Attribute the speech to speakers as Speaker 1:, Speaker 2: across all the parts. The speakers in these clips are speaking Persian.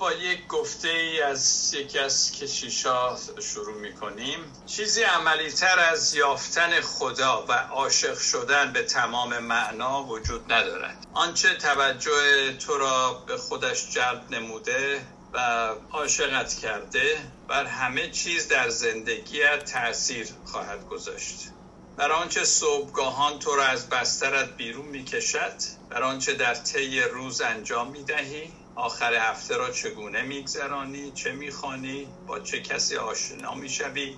Speaker 1: با یک گفته از یکی از کشیشا شروع می کنیم چیزی عملی تر از یافتن خدا و عاشق شدن به تمام معنا وجود ندارد. آنچه توجه تو را به خودش جلب نموده و عاشقت کرده بر همه چیز در زندگیت تاثیر خواهد گذاشت. بر آنچه صبحگاهان تو را از بسترت بیرون می کشد بر آنچه در طی روز انجام می دهی آخر هفته را چگونه میگذرانی چه می‌خوانی با چه کسی آشنا می‌شوی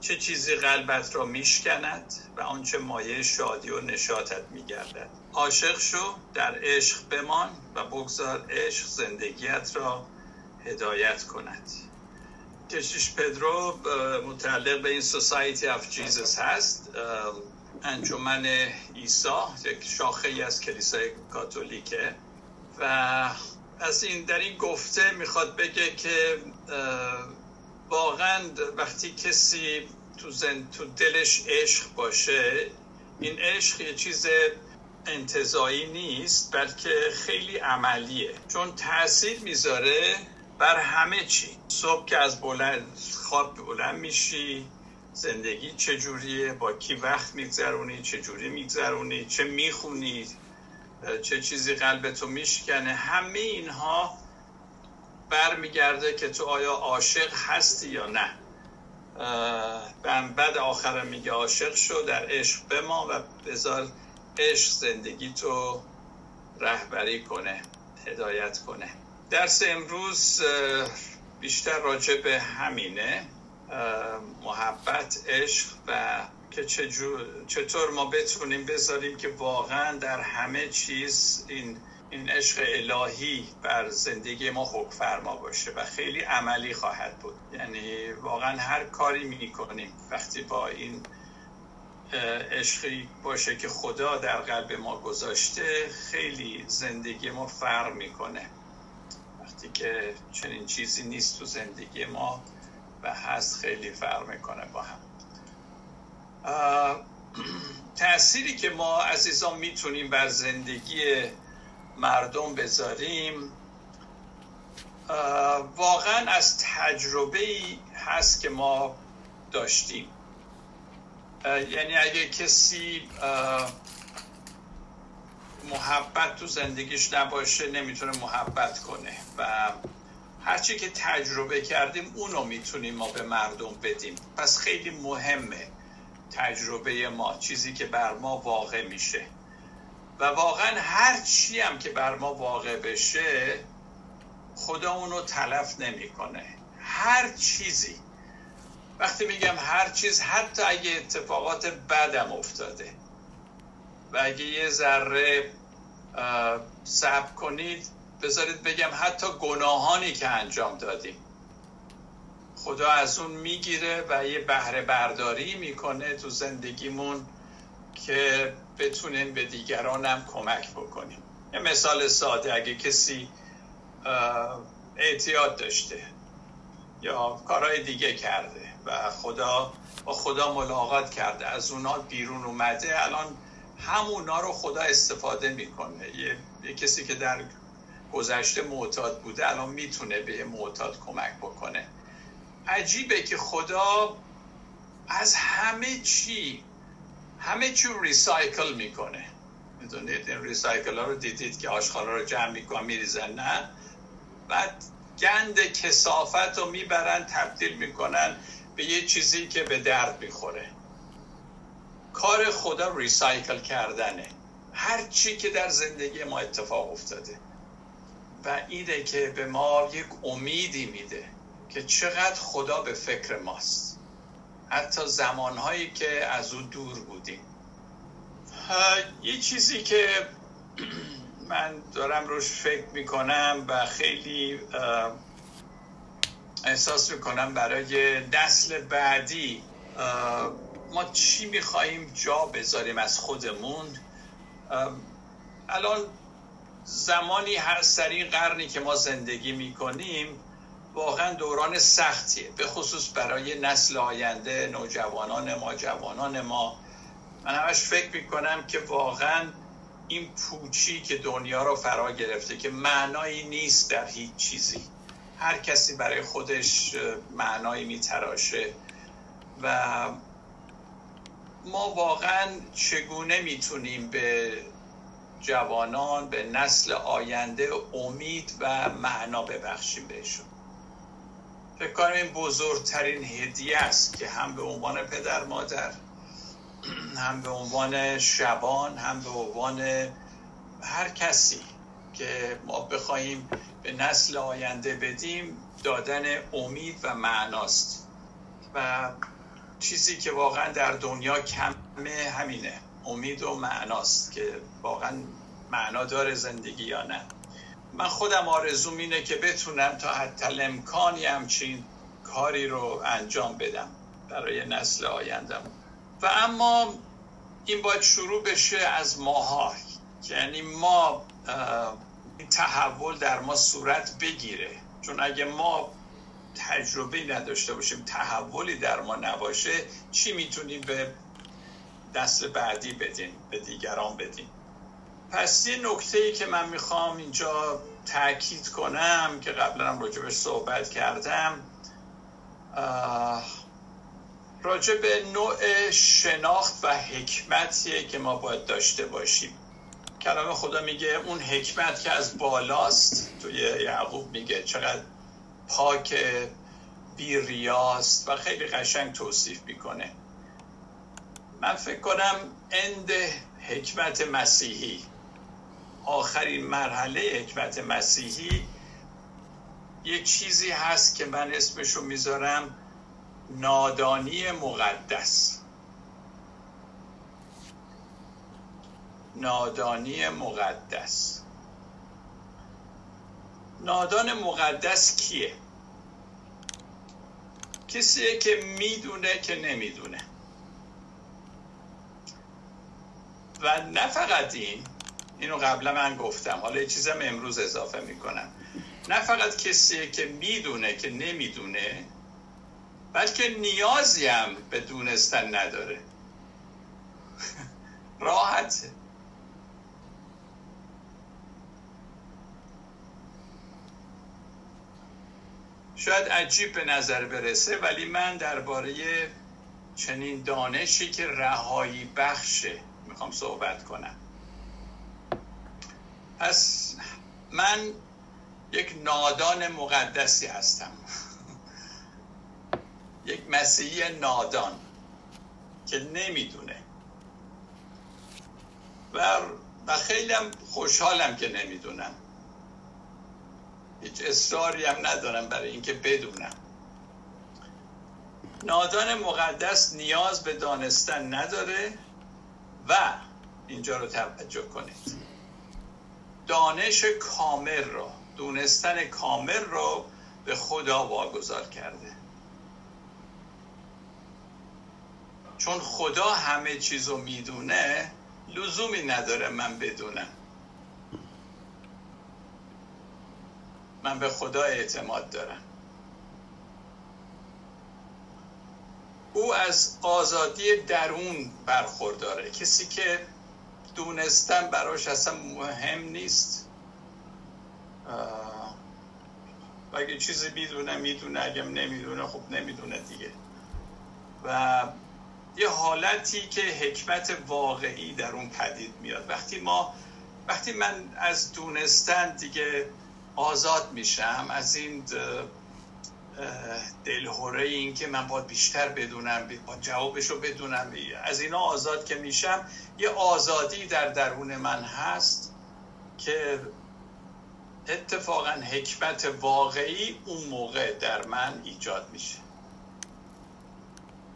Speaker 1: چه چیزی قلبت را میشکند و آنچه مایه شادی و نشاطت میگردد. عاشق شو در عشق بمان و بگذار عشق زندگیت را هدایت کند. کشیش پدرو متعلق به این سوسایتی اف جیزس هست. انجمن عیسی یک شاخه ای از کلیسای کاتولیکه. و از این در این گفته می‌خواد بگه که واقعا وقتی کسی تو, زن، تو دلش عشق باشه این عشق یه چیز انتظایی نیست بلکه خیلی عملیه. چون تاثیر می‌ذاره بر همه چی. صبح که از بلند خواب بلند میشی زندگی چجوریه؟ با کی وقت میگذرونی؟ چجوری میگذرونی؟ چه می‌خونی؟ چه چیزی قلبتو میشکنه؟ همه اینها برمیگرده که تو آیا عاشق هستی یا نه. بعد آخر میگه عاشق شو در عشق بما و بذار عشق زندگی تو رهبری کنه هدایت کنه. درس امروز بیشتر راجع به همینه محبت عشق و که چطور ما بتونیم بذاریم که واقعا در همه چیز این این عشق الهی بر زندگی ما حکم فرما باشه و خیلی عملی خواهد بود. یعنی واقعا هر کاری می کنیم وقتی با این عشقی باشه که خدا در قلب ما گذاشته خیلی زندگی ما فرق می‌کنه. که چنین چیزی نیست تو زندگی ما و هست خیلی فرق می‌کنه با هم. تأثیری که ما عزیزان می‌تونیم بر زندگی مردم بذاریم واقعا از تجربه هست که ما داشتیم. یعنی اگه کسی محبت تو زندگیش نباشه نمی‌تونه محبت کنه. و هرچی که تجربه کردیم اونو می‌تونیم ما به مردم بدیم. پس خیلی مهمه تجربه ما چیزی که بر ما واقع میشه. و واقعا هر چی هم که بر ما واقع بشه خدا اونو تلف نمی‌کنه. هر چیزی. وقتی میگم هر چیز حتی اگه اتفاقات بدم افتاده و اگه یه ذره صبر کنید بذارید بگم حتی گناهانی که انجام دادیم. خدا از اون می‌گیره و یه بهره برداری می‌کنه تو زندگیمون که بتونیم به دیگرانم کمک بکنیم. یه مثال ساده اگه کسی اعتیاد داشته یا کارهای دیگه کرده و خدا با خدا ملاقات کرده از اونا بیرون اومده الان همونا رو خدا استفاده می‌کنه. یه, یه کسی که در گذشته معتاد بوده الان می‌تونه به معتاد کمک بکنه. عجیبه که خدا از همه چی همه چی ریسایکل می‌کنه. می‌دونید؟ این ریسایکل ها رو دیدید که آشخالا رو جمع می‌کنن میریزن نه؟ بعد گند کسافت رو می‌برن تبدیل می‌کنن به یه چیزی که به درد می‌خوره. کار خدا ریسایکل کردنه. هر چی که در زندگی ما اتفاق افتاده. و اینه که به ما یک امیدی میده که چقدر خدا به فکر ماست. حتی زمانهایی که از او دور بودیم. یه چیزی که من دارم روش فکر می‌کنم و خیلی احساس می‌کنم برای نسل بعدی ما چی میخواییم جا بذاریم از خودمون؟ الان زمانی هر سری قرنی که ما زندگی می‌کنیم واقعا دوران سختیه به خصوص برای نسل آینده نوجوانان ما جوانان ما. من همش فکر می‌کنم که واقعا این پوچی که دنیا رو فرا گرفته که معنایی نیست در هیچ چیزی. هر کسی برای خودش معنایی میتراشه و ما واقعا چگونه می‌تونیم به جوانان به نسل آینده امید و معنا ببخشیم بهشون؟ فکر کنم این بزرگترین هدیه است که هم به عنوان پدر مادر هم به عنوان شبان هم به عنوان هر کسی که ما بخواهیم به نسل آینده بدیم دادن امید و معناست. و چیزی که واقعا در دنیا کمه همینه. امید و معناست که واقعا معنا داره زندگی یا نه. من خودم آرزوم اینه که بتونم تا حتی امکانی همچین کاری رو انجام بدم برای نسل آیندم و اما این باید شروع بشه از ماها. یعنی ما این تحول در ما صورت بگیره. چون اگه ما تجربه نداشته باشیم تحولی در ما نباشه چی می‌تونیم به دست بعدی بدیم به دیگران بدیم؟ پس یه نکته ای که من می‌خوام اینجا تاکید کنم که قبلا هم راجبش صحبت کردم راجع به نوع شناخت و حکمتیه که ما باید داشته باشیم. کلام خدا میگه اون حکمت که از بالاست توی یعقوب میگه چقدر پاک بی ریاست و خیلی قشنگ توصیف می‌کنه. من فکر کنم اند حکمت مسیحی. آخرین مرحله حکمت مسیحی یک چیزی هست که من اسمشو می‌ذارم نادانی مقدس. نادانی مقدس. نادان مقدس کیه؟ کسیه که می‌دونه که نمی‌دونه. و نه فقط این اینو قبلا من گفتم حالا یه چیزم امروز اضافه می‌کنم. نه فقط کسیه که می‌دونه که نمی‌دونه بلکه نیازی هم به دونستن نداره. راحته. شاید عجیب به نظر برسه ولی من درباره چنین دانشی که رهایی بخشه می‌خوام صحبت کنم. پس من یک نادان مقدسی هستم. یک مسیحی نادان که نمی‌دونه. و و خیلی خوشحالم که نمی‌دونم. هیچ اصراری هم ندارم برای اینکه بدونم. نادان مقدس نیاز به دانستن نداره و اینجا رو توجه کنید. دانش کامل رو دونستن کامل رو به خدا واگذار کرده. چون خدا همه چیز رو می‌دونه لزومی نداره من بدونم. من به خدا اعتماد دارم. او از آزادی درون برخورداره. کسی که دونستن براش اصلا مهم نیست. و اگه چیزی می‌دونه می‌دونه. اگه نمی‌دونه خب نمی‌دونه دیگه. و یه حالتی که حکمت واقعی در اون پدید میاد. وقتی ما وقتی من از دونستن دیگه آزاد میشم از این دلهوره این که من باید بیشتر بدونم با جوابش رو بدونم. از اینا آزاد که میشم یه آزادی در درون من هست که اتفاقا حکمت واقعی اون موقع در من ایجاد میشه.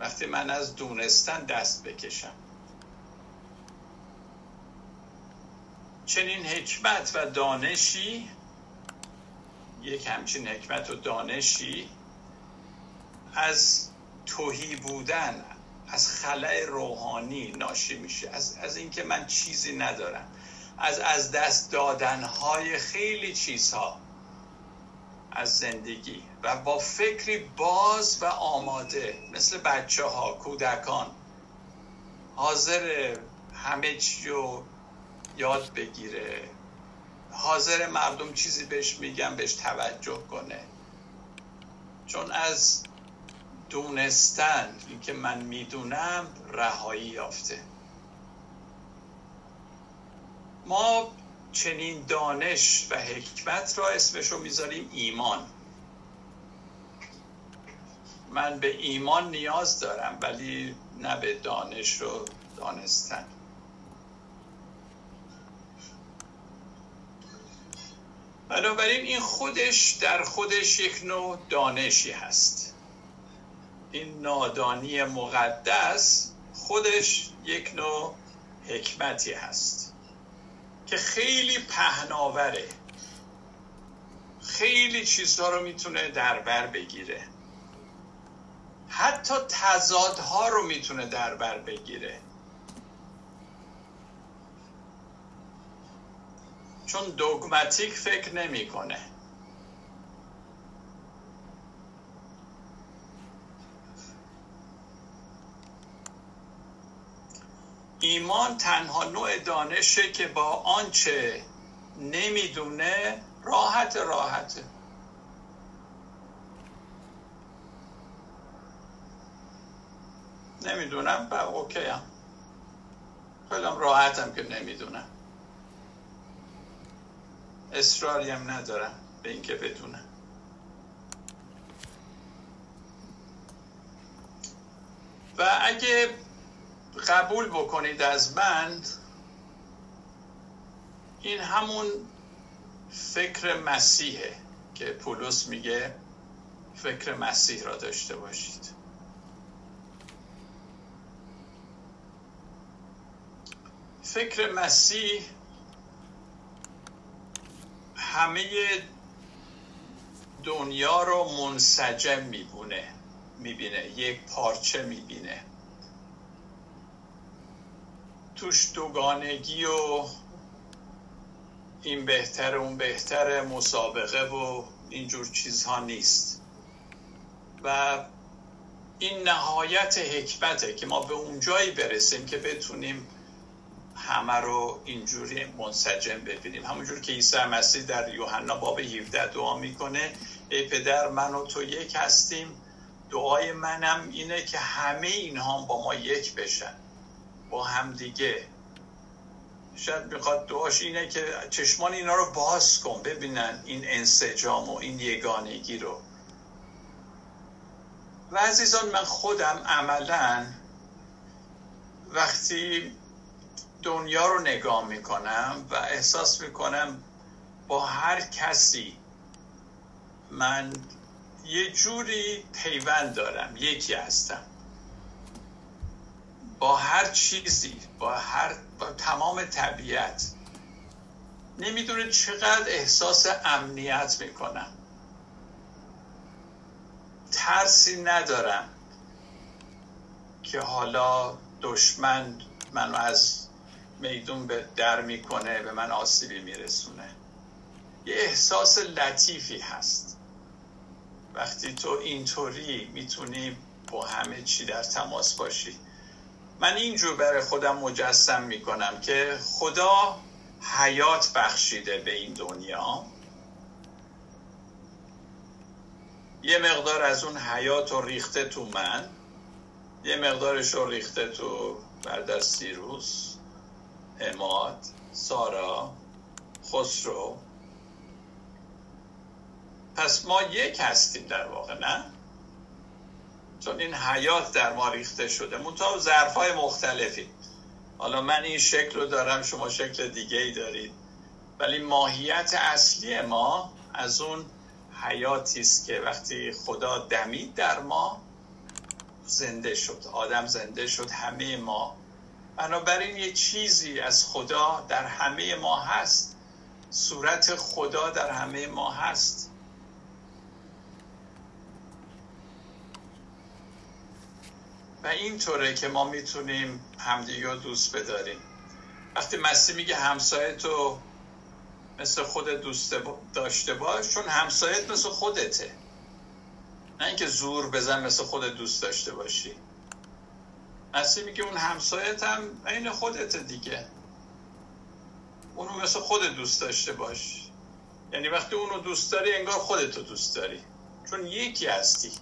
Speaker 1: وقتی من از دونستن دست بکشم. چنین حکمت و دانشی یک همچین حکمت و دانشی از توهی بودن از خلع روحانی ناشی میشه. از, از اینکه من چیزی ندارم. از از دست دادن های خیلی چیزها از زندگی. و با فکری باز و آماده مثل بچه ها کودکان حاضر همه چی یاد بگیره. حاضر مردم چیزی بهش میگن بهش توجه کنه. چون از دونستن اینکه من می‌دونم رهایی یافته. ما چنین دانش و حکمت را اسمش رو می‌ذاریم ایمان. من به ایمان نیاز دارم ولی نه به دانش رو دانستن. بنابراین این خودش در خودش یک نوع دانشی هست. این نادانی مقدس خودش یک نوع حکمتی هست که خیلی پهناوره. خیلی چیزها رو می‌تونه در بر بگیره. حتی تضادها رو می‌تونه در بر بگیره. چون دوگماتیک فکر نمی‌کنه. ایمان تنها نوع دانشه که با آنچه نمی‌دونه راحت راحته. نمی‌دونم و اوکی هم خیلی راحتم که نمی‌دونم. اصراری هم ندارم به اینکه بدونم و اگه قبول بکنید از من این همون فکر مسیحه که پولس میگه فکر مسیح را داشته باشید. فکر مسیح همه دنیا رو منسجم میبونه می‌بینه یک پارچه می‌بینه. توش دوگانگی و این بهتر اون بهتر مسابقه و اینجور چیزها نیست. و این نهایت حکمته که ما به اون جایی برسیم که بتونیم همه رو اینجوری منسجم ببینیم. همونجور که عیسی مسیح در یوحنا باب 17 دعا می‌کنه ای پدر من و تو یک هستیم. دعای منم اینه که همه اینها با ما یک بشن با هم دیگه. شاید می‌خواد دعاش اینه که چشمان اینا رو باز کن ببینن این انسجام و این یگانگی رو. و عزیزان من خودم عملا وقتی دنیا رو نگاه می‌کنم و احساس می‌کنم با هر کسی من یه جوری پیوند دارم یکی هستم. با هر چیزی با هر با تمام طبیعت. نمی‌دونه چقدر احساس امنیت می‌کنم. ترسی ندارم که حالا دشمن منو از میدون به در می‌کنه به من آسیبی میرسونه. یه احساس لطیفی هست. وقتی تو اینطوری می‌تونی با همه چی در تماس باشی. من اینجور برای خودم مجسم می‌کنم که خدا حیات بخشیده به این دنیا. یه مقدار از اون حیات رو ریخته تو من. یه مقدارش رو ریخته تو بردر سیروس اماد سارا خسرو. پس ما یک هستیم در واقع نه؟ چون این حیات در ما ریخته شده. منتها ظرف های مختلفی. حالا من این شکل رو دارم شما شکل دیگه ای دارید. ولی ماهیت اصلی ما از اون حیاتی است که وقتی خدا دمید در ما زنده شد. آدم زنده شد. همه ما بنابراین یه چیزی از خدا در همه ما هست. صورت خدا در همه ما هست. و اینطوره که ما می‌تونیم همدیگه دوست بداریم. وقتی مسیح میگه همسایه تو مثل خود دوست داشته باش چون همسایت مثل خودته. نه اینکه زور بزن مثل خود دوست داشته باشی. مسیح میگه اون همسایت هم عین خودته دیگه. اونو مثل خود دوست داشته باش. یعنی وقتی اونو دوست داری انگار خودتو دوست داری. چون یکی هستی.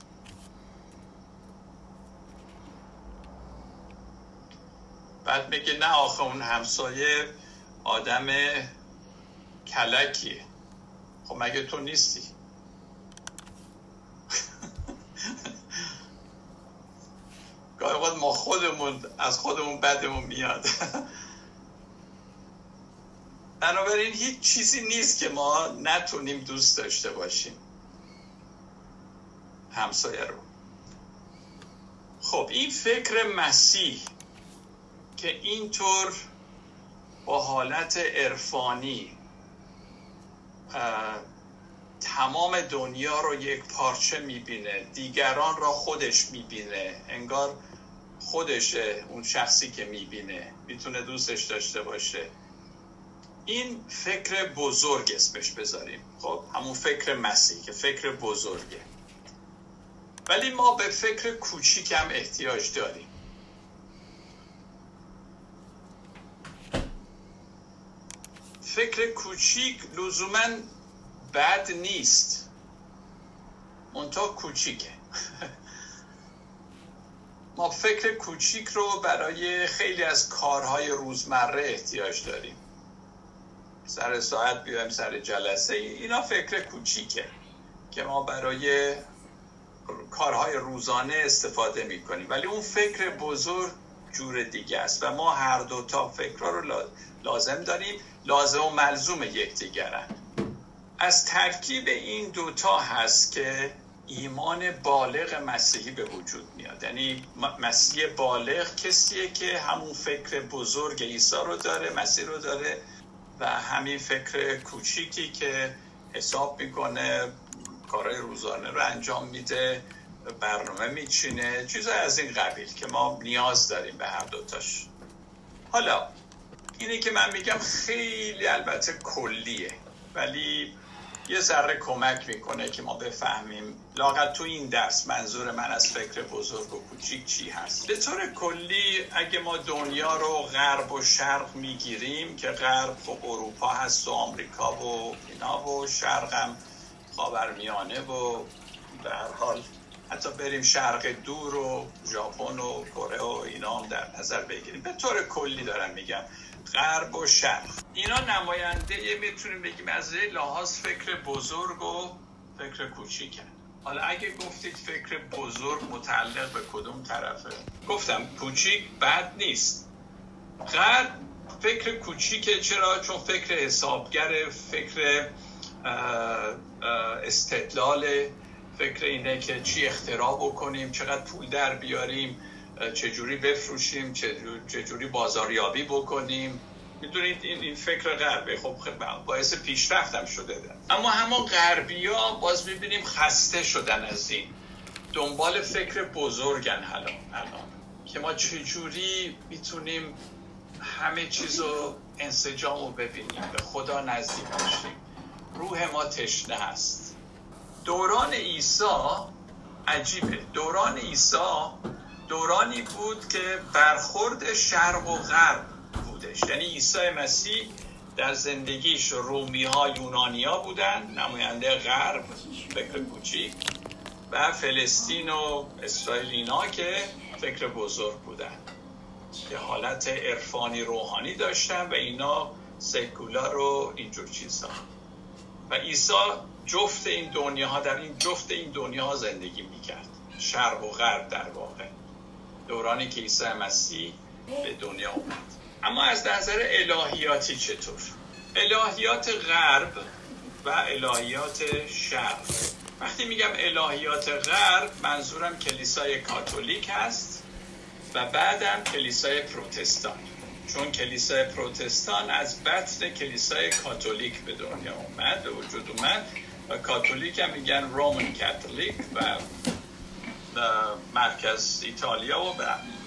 Speaker 1: بعد میگه نه آخه اون همسایه آدم کلکیه. خب مگه تو نیستی؟ گاهی وقت ما خودمون از خودمون بدمون میاد. بنابراین هیچ چیزی نیست که ما نتونیم دوست داشته باشیم. همسایه رو. خب این فکر مسیح که اینطور با حالت عرفانی تمام دنیا رو یک پارچه می‌بینه دیگران را خودش می‌بینه انگار خودشه اون شخصی که می‌بینه می‌تونه دوستش داشته باشه. این فکر بزرگ اسمش بذاریم. خب همون فکر مسیح که فکر بزرگه. ولی ما به فکر کوچیک هم احتیاج داریم. فکر کوچیک لزوما بد نیست. منتها کوچیکه. ما فکر کوچیک رو برای خیلی از کارهای روزمره احتیاج داریم. سر ساعت بیایم سر جلسه. اینا فکر کوچیکه که ما برای کارهای روزانه استفاده می‌کنیم. ولی اون فکر بزرگ جور دیگه است و ما هر دو تا فکر رو لازم داریم. لازم و ملزوم یکدیگرن. از ترکیب این دوتا هست که ایمان بالغ مسیحی به وجود میاد. یعنی مسیح بالغ کسیه که همون فکر بزرگ عیسی رو داره مسیح رو داره و همین فکر کوچیکی که حساب می‌کنه کارهای روزانه رو انجام میده برنامه میچینه چیزای از این قبیل که ما نیاز داریم به هر دوتاش. حالا اینه که من میگم خیلی البته کلیه ولی یه ذره کمک می‌کنه که ما بفهمیم لاقل تو این درس منظور من از فکر بزرگ و کوچیک چی هست. به طور کلی اگه ما دنیا رو غرب و شرق می‌گیریم که غرب و اروپا هست و آمریکا و اینا و شرقم خاورمیانه و در حال حتی بریم شرق دور و ژاپن و کره و اینا هم در نظر بگیریم. به طور کلی دارم میگم. غرب و شرق. اینا نماینده می‌تونیم بگیم از لحاظ فکر بزرگ و فکر کوچیکن حالا اگه گفتید فکر بزرگ متعلق به کدوم طرفه؟ گفتم کوچیک بد نیست. غرب فکر کوچیکه چرا؟ چون فکر حسابگر فکر استدلال فکر اینه که چی اختراع بکنیم چقدر پول در بیاریم. چجوری بفروشیم چجوری بازاریابی بکنیم. می‌دونید این این فکر غربه. خب, خب، باعث پیشرفتم شده. ده. اما همون غربی ها باز می‌بینیم خسته شدن از این. دنبال فکر بزرگن الان الان. که ما چجوری می‌تونیم همه چیز رو انسجام رو ببینیم به خدا نزدیک باشیم روح ما تشنه هست. دوران عیسی عجیبه. دوران عیسی دورانی بود که برخورد شرق و غرب بودش. یعنی عیسی مسیح در زندگیش رومی ها یونانی ها بودن نماینده غرب فکر کوچیک و فلسطین و اسرائیلینا که فکر بزرگ بودن. که حالت عرفانی روحانی داشتن و اینا سکولار و اینجور چیزها و عیسی جفت این دنیاها در این جفت این دنیاها زندگی می‌کرد. شرق و غرب در واقع. دورانی که عیسی مسیح به دنیا اومد. اما از نظر الهیاتی چطور؟ الهیات غرب و الهیات شرق. وقتی میگم الهیات غرب منظورم کلیسای کاتولیک هست و بعدم کلیسای پروتستان. چون کلیسای پروتستان از بطن کلیسای کاتولیک به دنیا اومد به وجود اومد و کاتولیک هم میگن رومن کاتولیک و مرکز ایتالیا و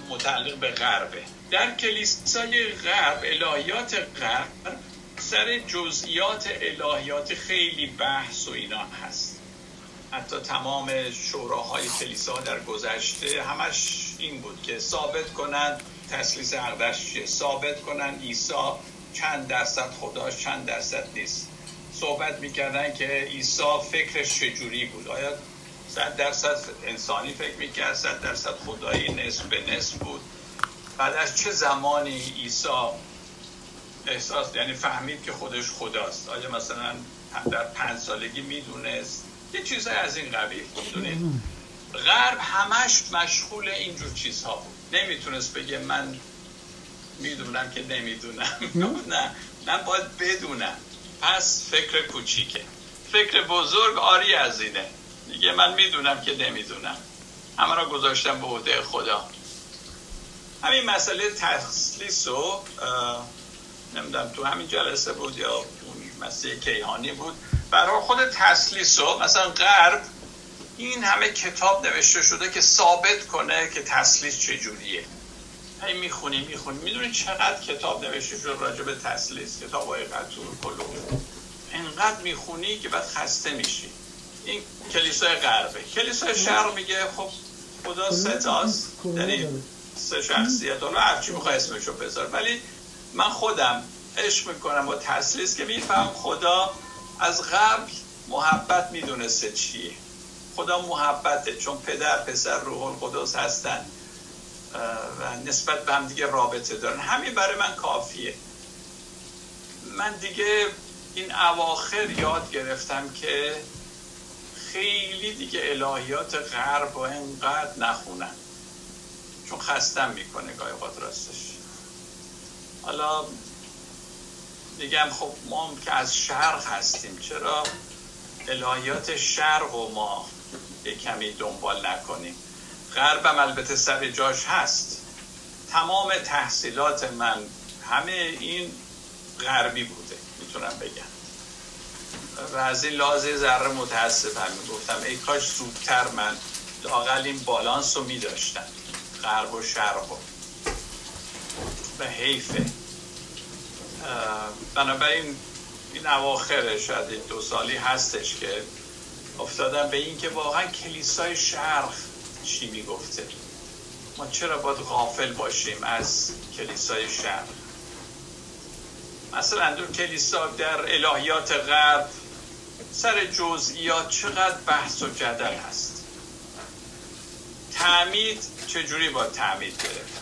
Speaker 1: متعلق به غربه. در کلیسای غرب الهیات غرب سر جزئیات الهیات خیلی بحث و اینا هست. حتی تمام شوراهای کلیسا در گذشته همش این بود که ثابت کنند تسلیس عقدش چیه؟ ثابت کنن عیسی چند درصد خداش چند درصد نیست. صحبت می‌کردن که عیسی فکرش چجوری بود؟ آیا صد درصد انسانی فکر می‌کرد صد درصد خدایی نصف به نصف بود. بعد از چه زمانی عیسی احساس یعنی فهمید که خودش خداست. آیا مثلا در پنج سالگی می‌دونست؟ یه چیزای از این قبیل می‌دونید؟ غرب همش مشغول اینجور چیزها بود. نمی‌تونست بگه من می‌دونم که نمی‌دونم. نه من باید بدونم. پس فکر کوچیکه. فکر بزرگ آری از اینه. دیگه. من می‌دونم که نمی‌دونم. همه را گذاشتم به عهده خدا. همین مسئله تخصیص و نمی‌دونم تو همین جلسه بود یا اون مسئله کیهانی بود. برای خود تسلیس و مثلا غرب این همه کتاب نوشته شده که ثابت کنه که تسلیس چجوریه هی می‌خونی می‌خونی. می‌دونی چقدر کتاب نوشته شده راجع به تسلیس کتاب های قطور کلو انقدر می‌خونی که بعد خسته میشی. این کلیسای غربه. کلیسای شرق میگه خب خدا ستاست یعنی سه شخصیت حالا هرچی می‌خوای اسمشو بذار ولی من خودم عشق می‌کنم با تسلیس که میفهم خدا از قبل محبت می‌دونسته چیه. خدا محبته. چون پدر پسر روح القدس هستن و نسبت به هم دیگه رابطه دارن. همین برای من کافیه. من دیگه این اواخر یاد گرفتم که خیلی دیگه الهیات غرب و اینقدر نخونن. چون خستم می‌کنه گاهی اوقات راستش. حالا میگم خب ما که از شرق هستیم چرا الهیات شرق و ما یه کمی دنبال نکنیم؟ غربم البته سر جاش هست. تمام تحصیلات من همه این غربی بوده می‌تونم بگم. و از این لازه ذره متاسفم می‌گفتم ای کاش زودتر من لاقل این بالانس رو میداشتم غرب و شرق و به حیفه بنابراین این اواخر شاید دو سالی هستش که افتادم به این که واقعا کلیسای شرق چی می‌گفته. ما چرا باید غافل باشیم از کلیسای شرق؟ مثلا در کلیسا در الهیات غرب سر جزئیات چقدر بحث و جدل هست؟ تعمید چجوری باید تعمید گرفت؟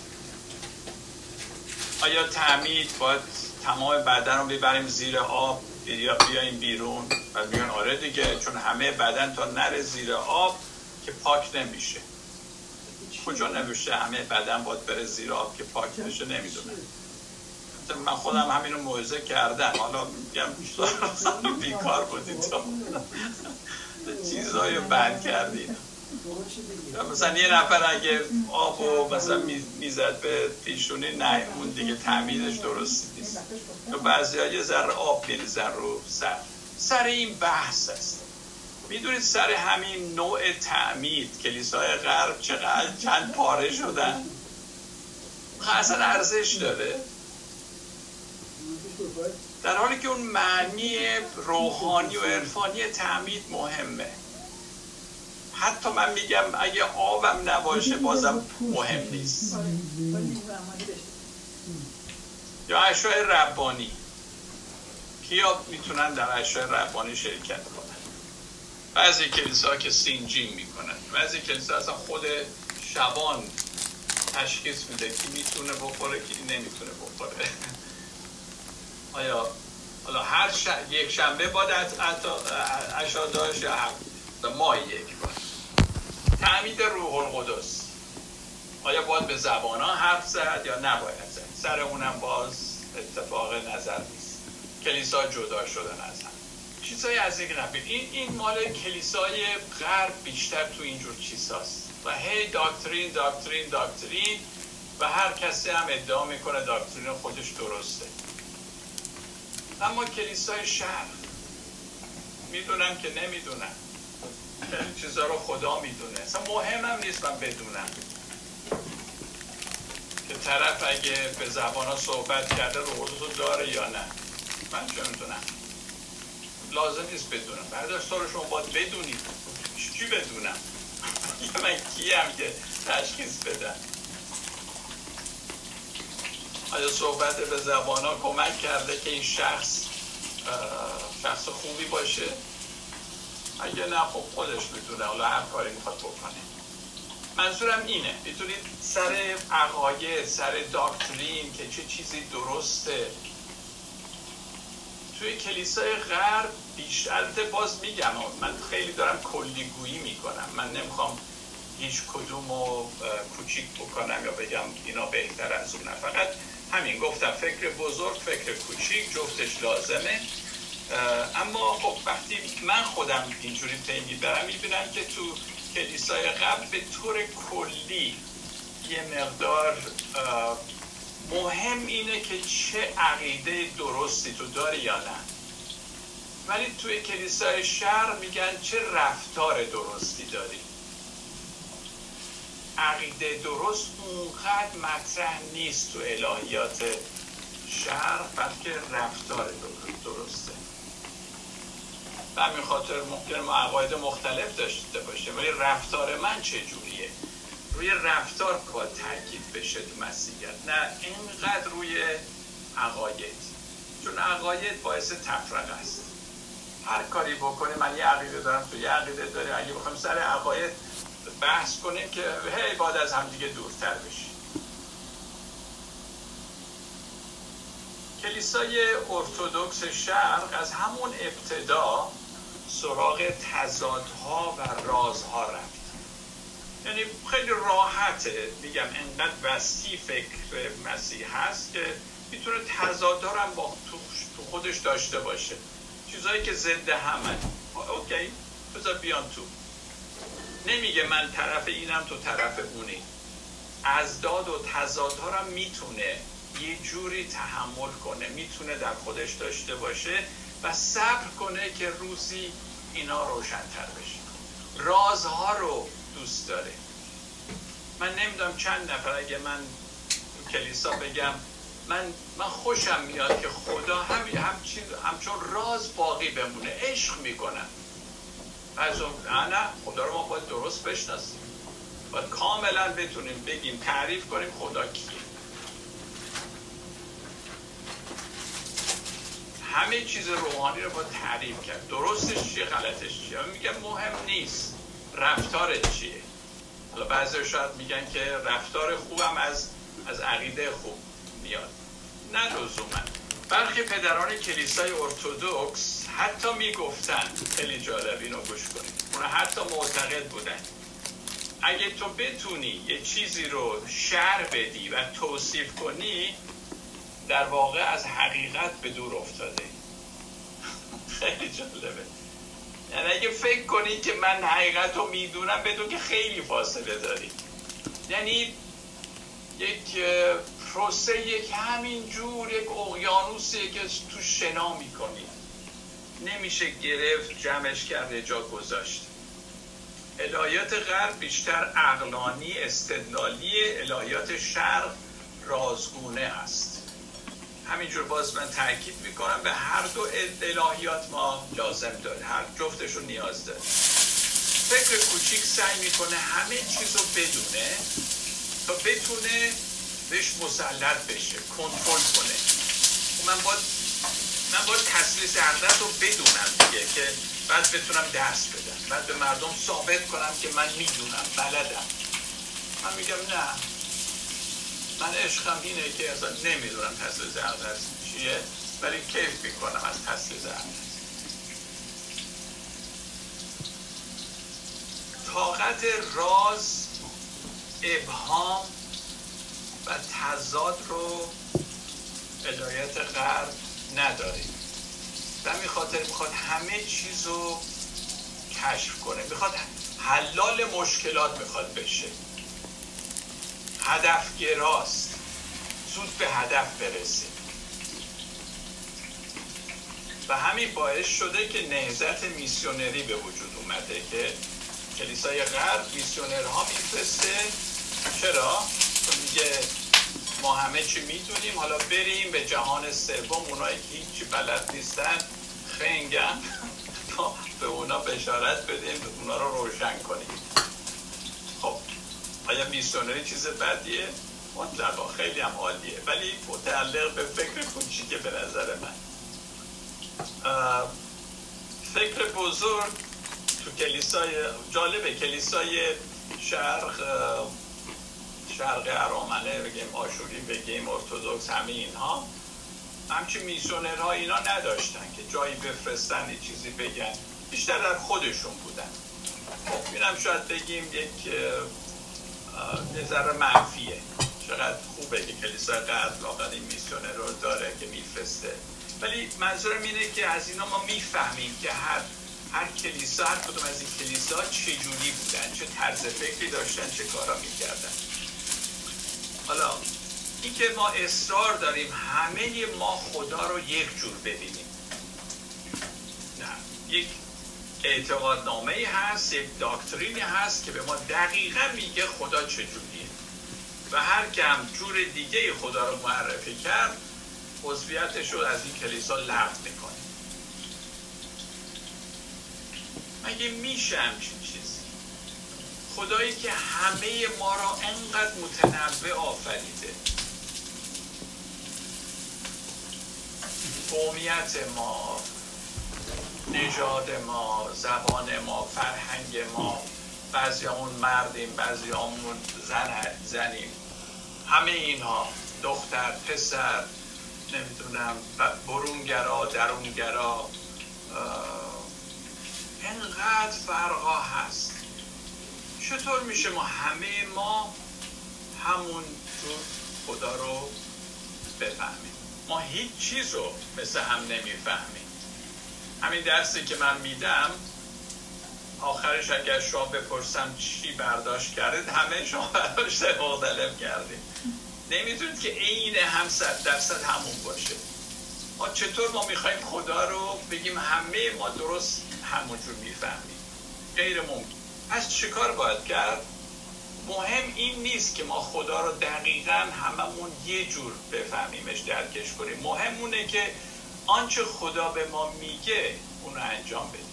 Speaker 1: آیا تعمید باید تمام بدن رو ببریم زیر آب یا بیایم بیرون و میگن آره دیگه چون همه بدن تا نره زیر آب که پاک نمیشه. کجا نمیشه همه بدن باید بره زیر آب که پاک نشه؟ نمی‌دونه من خودم همین رو موعظه کردم. حالا میگم بیکار بودید تو. چیزایی بند کردید مثلا یه نفر اگه آب و مثلا می‌زد به پیشونی نه اون دیگه تعمیدش درست نیست. تو بعضی یه ذره آب میریزن رو سر. سر این بحث است. می‌دونید سر همین نوع تعمید کلیسای غرب چقدر چند پاره شدن؟ اصلا ارزش داره. در حالی که اون معنی روحانی و عرفانی تعمید مهمه. حتی من میگم اگه آبم نباشه بازم مهم نیست. یا اشیاء ربانی. کیا می‌تونن در اشیاء ربانی شرکت کنن؟ بعضی کلیسا که سینجین می‌کنن. بعضی کلیسا اصلا خود شبان تشخیص میده کی می‌تونه بخوره کی نمی‌تونه بخوره. آیا حالا هر ش... یک شنبه باید اشا داشت یا هر ماه یک بار تعمید روح القدس. آیا باید به زبان ها حرف زد یا نباید زد؟ سر اونم باز اتفاق نظر نیست. کلیسا جدا شدن از هم. چیزای از این قبیل این این مال کلیسای غرب بیشتر تو اینجور چیزاست. و هی داکترین داکترین داکترین و هر کسی هم ادعا می‌کنه داکترین خودش درسته. اما کلیسای شهر می‌دونم که نمی‌دونم خیلی چیزا رو خدا می‌دونه. اصلا مهمم نیست من بدونم. که طرف اگه به زبان صحبت کرده رو داره یا نه. من چه می‌دونم؟ لازم نیست بدونم. برداشت رو شما باید بدونید چی بدونم؟ من کیم که تشخیص بدم؟ آیا صحبت به زبان ها کمک کرده که این شخص شخص خوبی باشه؟ اگه نه خب خودش می‌تونه حالا هر کاری می‌خواد بکنه. منظورم اینه. می‌تونید سر عقاید سر داکترین که چه چیزی درسته. توی کلیسای غرب بیشتر باز میگم من خیلی دارم کلیگویی می‌کنم. من نمی‌خوام هیچ کدوم رو کوچیک بکنم یا بگم اینا بهتر از اون. فقط همین گفتم فکر بزرگ فکر کوچیک جفتش لازمه. اما خب وقتی من خودم اینجوری پی دارم می‌بینم که تو کلیسای قبل به طور کلی یه مقدار مهم اینه که چه عقیده درستی تو داری یا نه. ولی توی کلیسای شهر میگن چه رفتار درستی داری. عقیده درست اونقدر مطرح نیست تو الهیات شهر بلکه رفتار درسته. به همین خاطر ممکن ما عقاید مختلف داشته باشه ولی رفتار من چجوریه؟ روی رفتار باید تاکید بشه تو مسیحیت نه اینقدر روی عقاید. چون عقاید باعث تفرق است. هر کاری بکنه من یه عقیده دارم تو یه عقیده داره اگه بخوایم سر عقاید بحث کنیم که هی باید از همدیگه دورتر بشیم کلیسای ارتودکس شرق از همون ابتدا سراغ تضادها و رازها رفت. یعنی خیلی راحته میگم انقدر وسیع فکر مسیح هست که می‌تونه تضادها هم با تو خودش داشته باشه. چیزهایی که ضد همه. اوکی بذار بیان تو. نمیگه من طرف اینم تو طرف اونی. از داد و تضادها را می‌تونه یه جوری تحمل کنه می‌تونه در خودش داشته باشه و صبر کنه که روزی اینا روشنتر بشه. رازها رو دوست داره. من نمی‌دونم چند نفر اگه من کلیسا بگم من من خوشم میاد که خدا هم همچین همچون راز باقی بمونه. عشق می‌کنم. از اون نه خدا رو ما باید درست بشناسیم. باید کاملا بتونیم بگیم تعریف کنیم خدا کیه. همه چیز روحانی رو با تعریف کرد. درستش چیه غلطش چیه؟ میگم مهم نیست. رفتار چیه؟ حالا بعضی شاید میگن که رفتار خوبم از از عقیده خوب میاد. نه لزوما. برخی پدران کلیسای ارتودکس حتی می‌گفتن خیلی جالب اینو گوش کنید. اونا حتی معتقد بودن. اگه تو بتونی یه چیزی رو شر بدی و توصیف کنی در واقع از حقیقت به دور افتاده. خیلی جالبه. یعنی اگه فکر کنی که من حقیقت رو می‌دونم بدون که خیلی فاصله داری. یعنی یک پروسه یک همین جور یک اقیانوسیه که تو شنا می‌کنی. نمیشه گرفت جمعش کرده جا گذاشت. الهیات غرب بیشتر اقلانی استدلالی الهیات شرق رازگونه است. همینجور باز من تاکید می‌کنم به هر دو الهیات ما لازم داره هر جفتش رو نیاز داره فکر کوچیک سعی می‌کنه همه چیز رو بدونه تا بتونه بهش مسلط بشه کنترل کنه. من باید من باید تسلیس عقدت رو بدونم دیگه که بعد بتونم درس بدم. بعد به مردم ثابت کنم که من می‌دونم بلدم. من میگم نه. من عشقم اینه که اصلا نمی‌دونم تسلیس عقدت چیه ولی کیف می‌کنم از تسلیس عقدت. طاقت راز ابهام و تضاد رو هدایت غرب نداریم. و خاطر می‌خواد همه چیز رو کشف کنه. می‌خواد حلال مشکلات می‌خواد بشه. هدف گراست. زود به هدف برسه. و همین باعث شده که نهزت میسیونری به وجود اومده که کلیسای غرب میسیونرها میفرسته. چرا؟ میگه ما همه چی می‌تونیم حالا بریم به جهان سوم. اونایی که هیچی بلد نیستن خنگن. به اونا بشارت بدیم اونا رو روشن کنیم. خب آیا میسیونری چیز بدیه؟ مطلقا خیلی هم عالیه. ولی متعلق به فکر کوچیکه به نظر من؟ فکر بزرگ تو کلیسای جالبه. کلیسای شرق شرق ارامنه بگیم آشوری بگیم ارتودکس همه اینها. همچین میسونرها اینا نداشتن که جایی بفرستن چیزی بگن. بیشتر در خودشون بودن. خب اینم شاید بگیم یک نظر منفیه. چقدر خوبه که کلیسای قرد لاغر این میسیونر رو داره که میفرسته. ولی منظورم اینه که از اینا ما می‌فهمیم که هر هر کلیسا هر کدوم از این کلیسا چجوری بودن چه طرز فکری داشتن چه کارا می‌کردن. حالا اینکه ما اصرار داریم همه ما خدا رو یک جور ببینیم. نه یک اعتقادنامه هست یک داکترینی هست که به ما دقیقا میگه خدا چجوریه و هر کم جور دیگه خدا رو معرفی کرد عضویتش رو از این کلیسا لغو می‌کنه. مگه میشه همچین خدایی که همه ما را انقدر متنوع آفریده. قومیت ما نژاد ما زبان ما فرهنگ ما بعضی همون مردیم بعضی همون زن زنیم. همه اینها دختر پسر نمی‌دونم برونگرا درونگرا انقدر فرقا هست. چطور میشه ما همه ما همون جور خدا رو بفهمیم؟ ما هیچ چیز رو مثل هم نمی‌فهمیم. همین درسی که من میدم آخرش اگر شما بپرسم چی برداشت کردید همه شما برداشت مختلف کردید. نمی‌تونید که عین هم صد درصد همون باشه. ما چطور ما می‌خوایم خدا رو بگیم همه ما درست همونجور می‌فهمیم؟ غیر ممکن. پس چیکار باید کرد؟ مهم این نیست که ما خدا رو دقیقا هممون یه جور بفهمیمش درکش کنیم. مهم اونه که آنچه خدا به ما میگه اون رو انجام بدیم.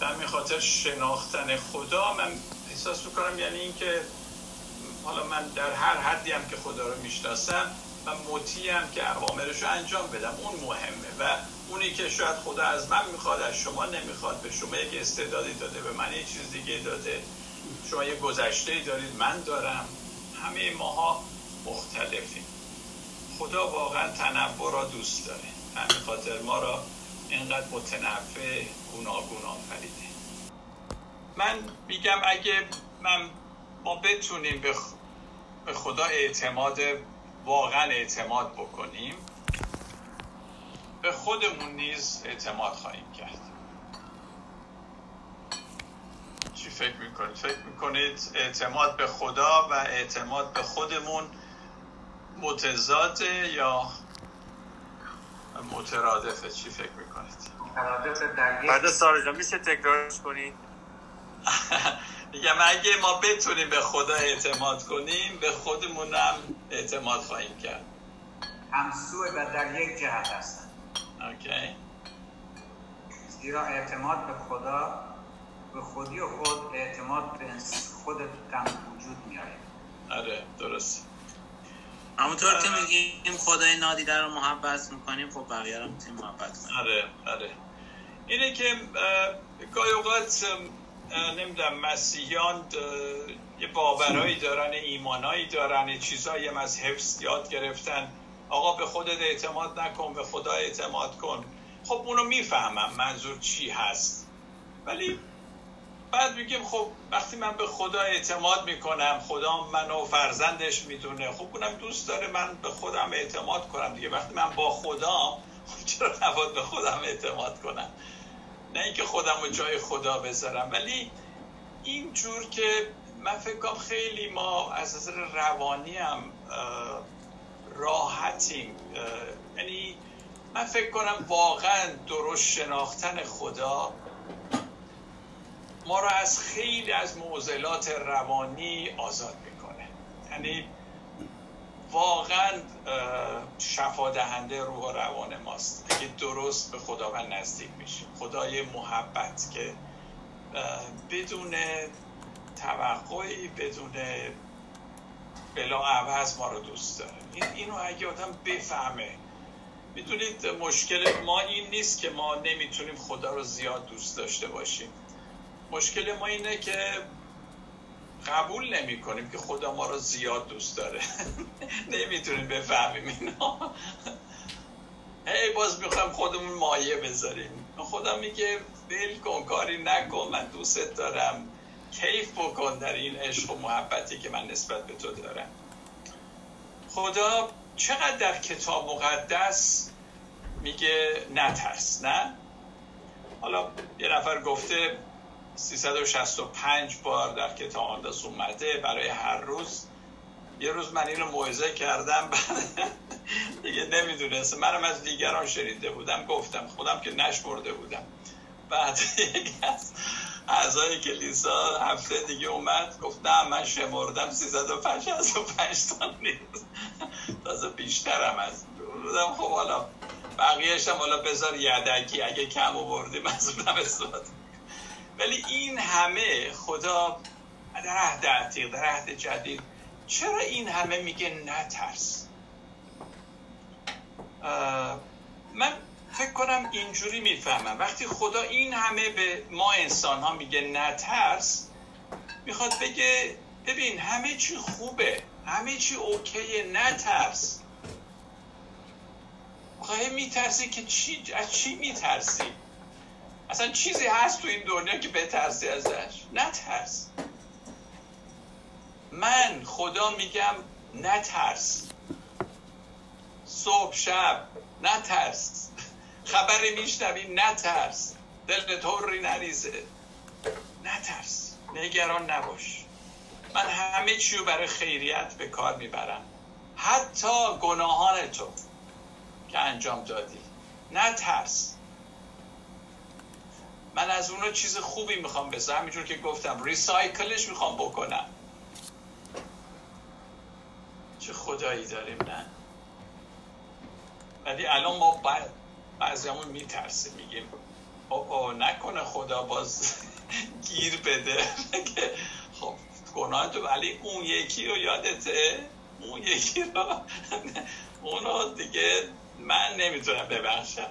Speaker 1: به همین خاطر شناختن خدا من احساس می‌کنم یعنی اینکه حالا من در هر حدی هم که خدا رو می‌شناسم و هم که اوامرش رو انجام بدم اون مهمه و اونی که شاید خدا از من می‌خواد از شما نمی‌خواد به شما یک استعدادی داده به من یک چیز دیگه داده. شما یه گذشته دارید من دارم. همه ماها مختلفیم. خدا واقعا تنوع را دوست داره. همین خاطر ما را اینقدر متنوع گوناگون آفریده. من میگم اگه من ما بتونیم به خدا اعتماد واقعا اعتماد بکنیم به خودمون نیز اعتماد خواهیم کرد چی فکر می‌کنید؟ فکر می‌کنید اعتماد به خدا و اعتماد به خودمون متضاده یا مترادفه چی فکر می‌کنید؟
Speaker 2: بعد سارا جان میشه تکرارش کنید
Speaker 1: میگم اگه ما بتونیم به خدا اعتماد کنیم به خودمونم اعتماد خواهیم کرد.
Speaker 3: همسوه و در یک جهت هستن.
Speaker 1: اوکی.
Speaker 3: زیرا اعتماد به خدا به خودی و خود اعتماد به خودت هم وجود میاره.
Speaker 1: آره درست
Speaker 4: همونطور که میگیم خدای نادیده رو محبت می‌کنیم خب بقیه رو می‌تونیم محبت کنیم.
Speaker 1: آره آره. اینه که گاهی اوقات نمی‌دونم مسیحیان یه باورهایی دارن ایمانایی دارن چیزایی هم از حفظ یاد گرفتن. آقا به خودت اعتماد نکن به خدا اعتماد کن. خب اونو می‌فهمم منظور چی هست. ولی بعد میگیم خب وقتی من به خدا اعتماد می‌کنم خدا منو فرزندش می‌دونه. خب اونم دوست داره من به خودم اعتماد کنم دیگه. وقتی من با خدا خب چرا نباید به خودم اعتماد کنم؟ نه اینکه خودم رو جای خدا بذارم ولی اینجور که من فکر خیلی ما از نظر روانی هم راحتیم. یعنی من فکر کنم واقعا درست شناختن خدا ما را از خیلی از معضلات روانی آزاد می‌کنه. یعنی واقعا شفا دهنده روح و روان ماست. اگه درست به خداوند نزدیک میشیم. خدای محبت که بدون توقعی بدون بلا عوض ما رو دوست داره. این اینو اگه آدم بفهمه می‌دونید مشکل ما این نیست که ما نمی‌تونیم خدا رو زیاد دوست داشته باشیم. مشکل ما اینه که قبول نمی کنیم که خدا ما رو زیاد دوست داره. نمی‌تونیم بفهمیم اینا. هی باز می‌خوایم خودمون مایه بذاریم. خدا میگه بل کن کاری نکن من دوستت دارم. کیف بکن در این عشق و محبتی که من نسبت به تو دارم. خدا چقدر در کتاب مقدس میگه نترس نه؟ حالا یه نفر گفته 365 بار در کتاب مقدس اومده. برای هر روز. یه روز من اینو موعظه کردم. دیگه نمی‌دونست منم از دیگران شنیده بودم. گفتم خودم که نشمرده بودم. بعد یک از اعضای کلیسا هفته دیگه اومد. گفت نه من شمردم 365 تا نیست. تازه بیشترم از بودم. خب حالا بقیهش هم حالا بذار یدکی. اگه کم آوردیم از اونم استفاده ولی این همه خدا در عهد عتیق در عهد جدید چرا این همه میگه نترس؟ من فکر کنم اینجوری می‌فهمم. وقتی خدا این همه به ما انسان ها میگه نترس می‌خواد بگه ببین همه چی خوبه همه چی اوکیه نترس. خواهی میترسی که چی از چی میترسی؟ اصلا چیزی هست تو این دنیا که بترسی ازش؟ نترس من خدا میگم نترس صبح شب نترس خبری میشنوی نترس دل طوری نریزه. نترس نگران نباش. من همه چی رو برای خیریت به کار می‌برم. حتی گناهان تو که انجام دادی. نترس من از اونو چیز خوبی می‌خوام بسازم همینجور که گفتم ریسایکلش می‌خوام بکنم. چه خدایی داریم نه؟ ولی الان ما بعضی همون میترسیم میگیم او نکنه خدا باز گیر بده. خب گناه تو ولی اون یکی رو یادته؟ اون یکی رو؟ اونو دیگه من نمی‌تونم ببخشم.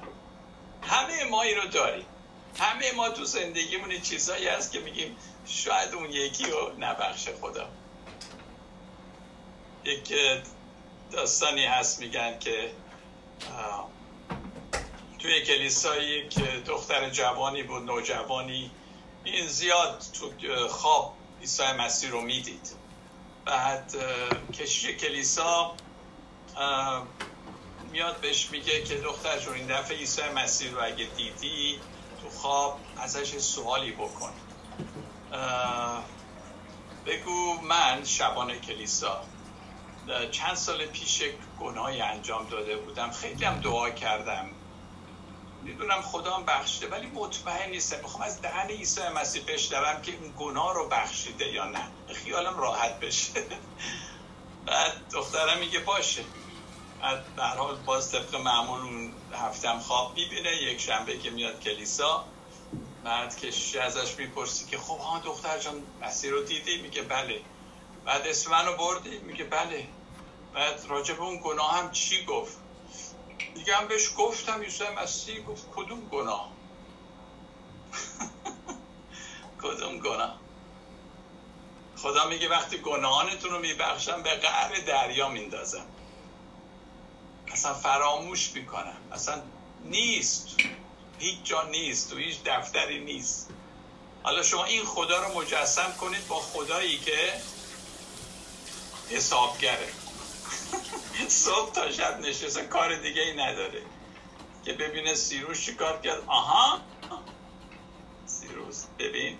Speaker 1: همه ما این رو داریم. همه ما تو زندگیمون چیزایی هست که میگیم شاید اون یکی رو نبخشه خدا. یک داستانی هست میگن که توی کلیسایی که دختر جوانی بود نوجوانی این زیاد تو خواب عیسی مسیح رو می‌دید. بعد کشی کلیسا میاد بهش میگه که دختر جون این دفعه عیسی مسیح رو اگه دیدی خواب ازش سوالی بکن. بگو من شبان کلیسا چند سال پیش گناهی انجام داده بودم. خیلی هم دعا کردم. می‌دونم خدا هم بخشیده ولی مطمئن نیستم. می‌خوام از دهن عیسی مسیح بشنوم که این گناه رو بخشیده یا نه. خیالم راحت بشه. بعد دخترم میگه باشه. در حال باز طبق معمول اون هفتم خواب می‌بینه یک شنبه که میاد کلیسا بعد کشیش ازش می‌پرسی که خب ها دختر جان مسیح رو دیدی؟ میگه بله. بعد اسم منو بردی؟ میگه بله. بعد راجب اون گناه هم چی گفت؟ دیگه هم بهش گفتم یوسف مسیح گفت کدوم گناه؟ کدوم گناه؟ خدا میگه وقتی گناهانتون رو میبخشم به قعر دریا میندازم. اصلا فراموش می‌کنم. اصلا نیست. هیچ جا نیست. تو هیچ دفتری نیست. حالا شما این خدا رو مجسم کنید با خدایی که حسابگره. صبح تا شب نشسته کار دیگه ای نداره. که ببینه سیروش چی کار کرد. آها. سیروس ببین.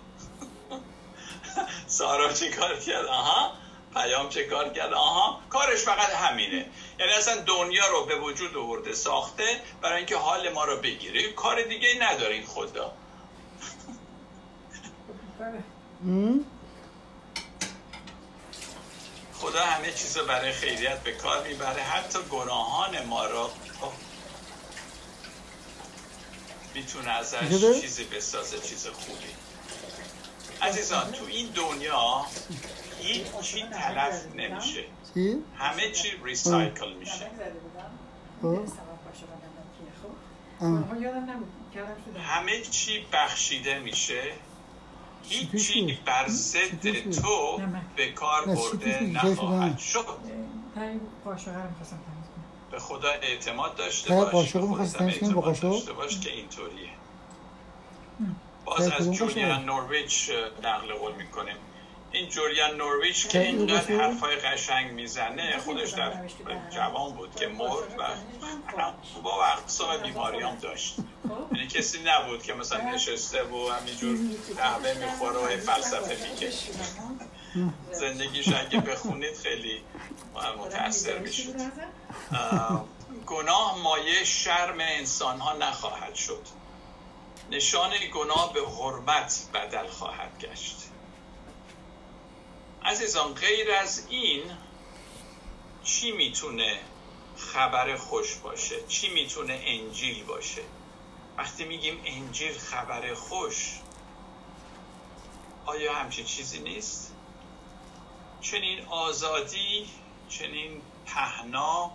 Speaker 1: سارا چی کار کرد؟ آها. پیام چه کار کرد؟ آها. کارش فقط همینه. یعنی اصلا دنیا رو به وجود آورده ساخته برای اینکه حال ما رو بگیره. کار دیگه ای نداره این خدا. خدا همه چیز رو برای خیریت به کار می‌بره. حتی گناهان ما را می‌تونه ازش؟ چیزی بسازه چیز خوبی. عزیزان تو این دنیا هیچ چی تلف نمیشه.
Speaker 5: چی؟
Speaker 1: همه چی ریسایکل میشه
Speaker 5: خب
Speaker 1: همه چی بخشیده میشه
Speaker 5: چی
Speaker 1: هیچی؟ بر
Speaker 5: چی
Speaker 1: ضد؟ تو به کار برده؟ نخواهد شد به خدا اعتماد داشته
Speaker 5: ته
Speaker 1: باش به
Speaker 5: با؟
Speaker 1: داشته باش که اینطوریه. باز از؟ جولیان نورویچ نقل قول می‌کنیم این جولیان نورویچ که اینقدر؟ حرفای قشنگ می‌زنه خودش در جوان بود که مرد و با وقت سال بیماری هم داشت یعنی کسی نبود که مثلا نشسته و همینجور قهوه می‌خوره و فلسفه میگه زندگیش اگه بخونید خیلی متاثر میشید گناه مایه شرم انسان ها نخواهد شد. نشان گناه به حرمت بدل خواهد گشت. عزیزان غیر از این چی می‌تونه خبر خوش باشه؟ چی می‌تونه انجیل باشه؟ وقتی میگیم انجیل خبر خوش آیا همچین چیزی نیست؟ چنین آزادی چنین پهنا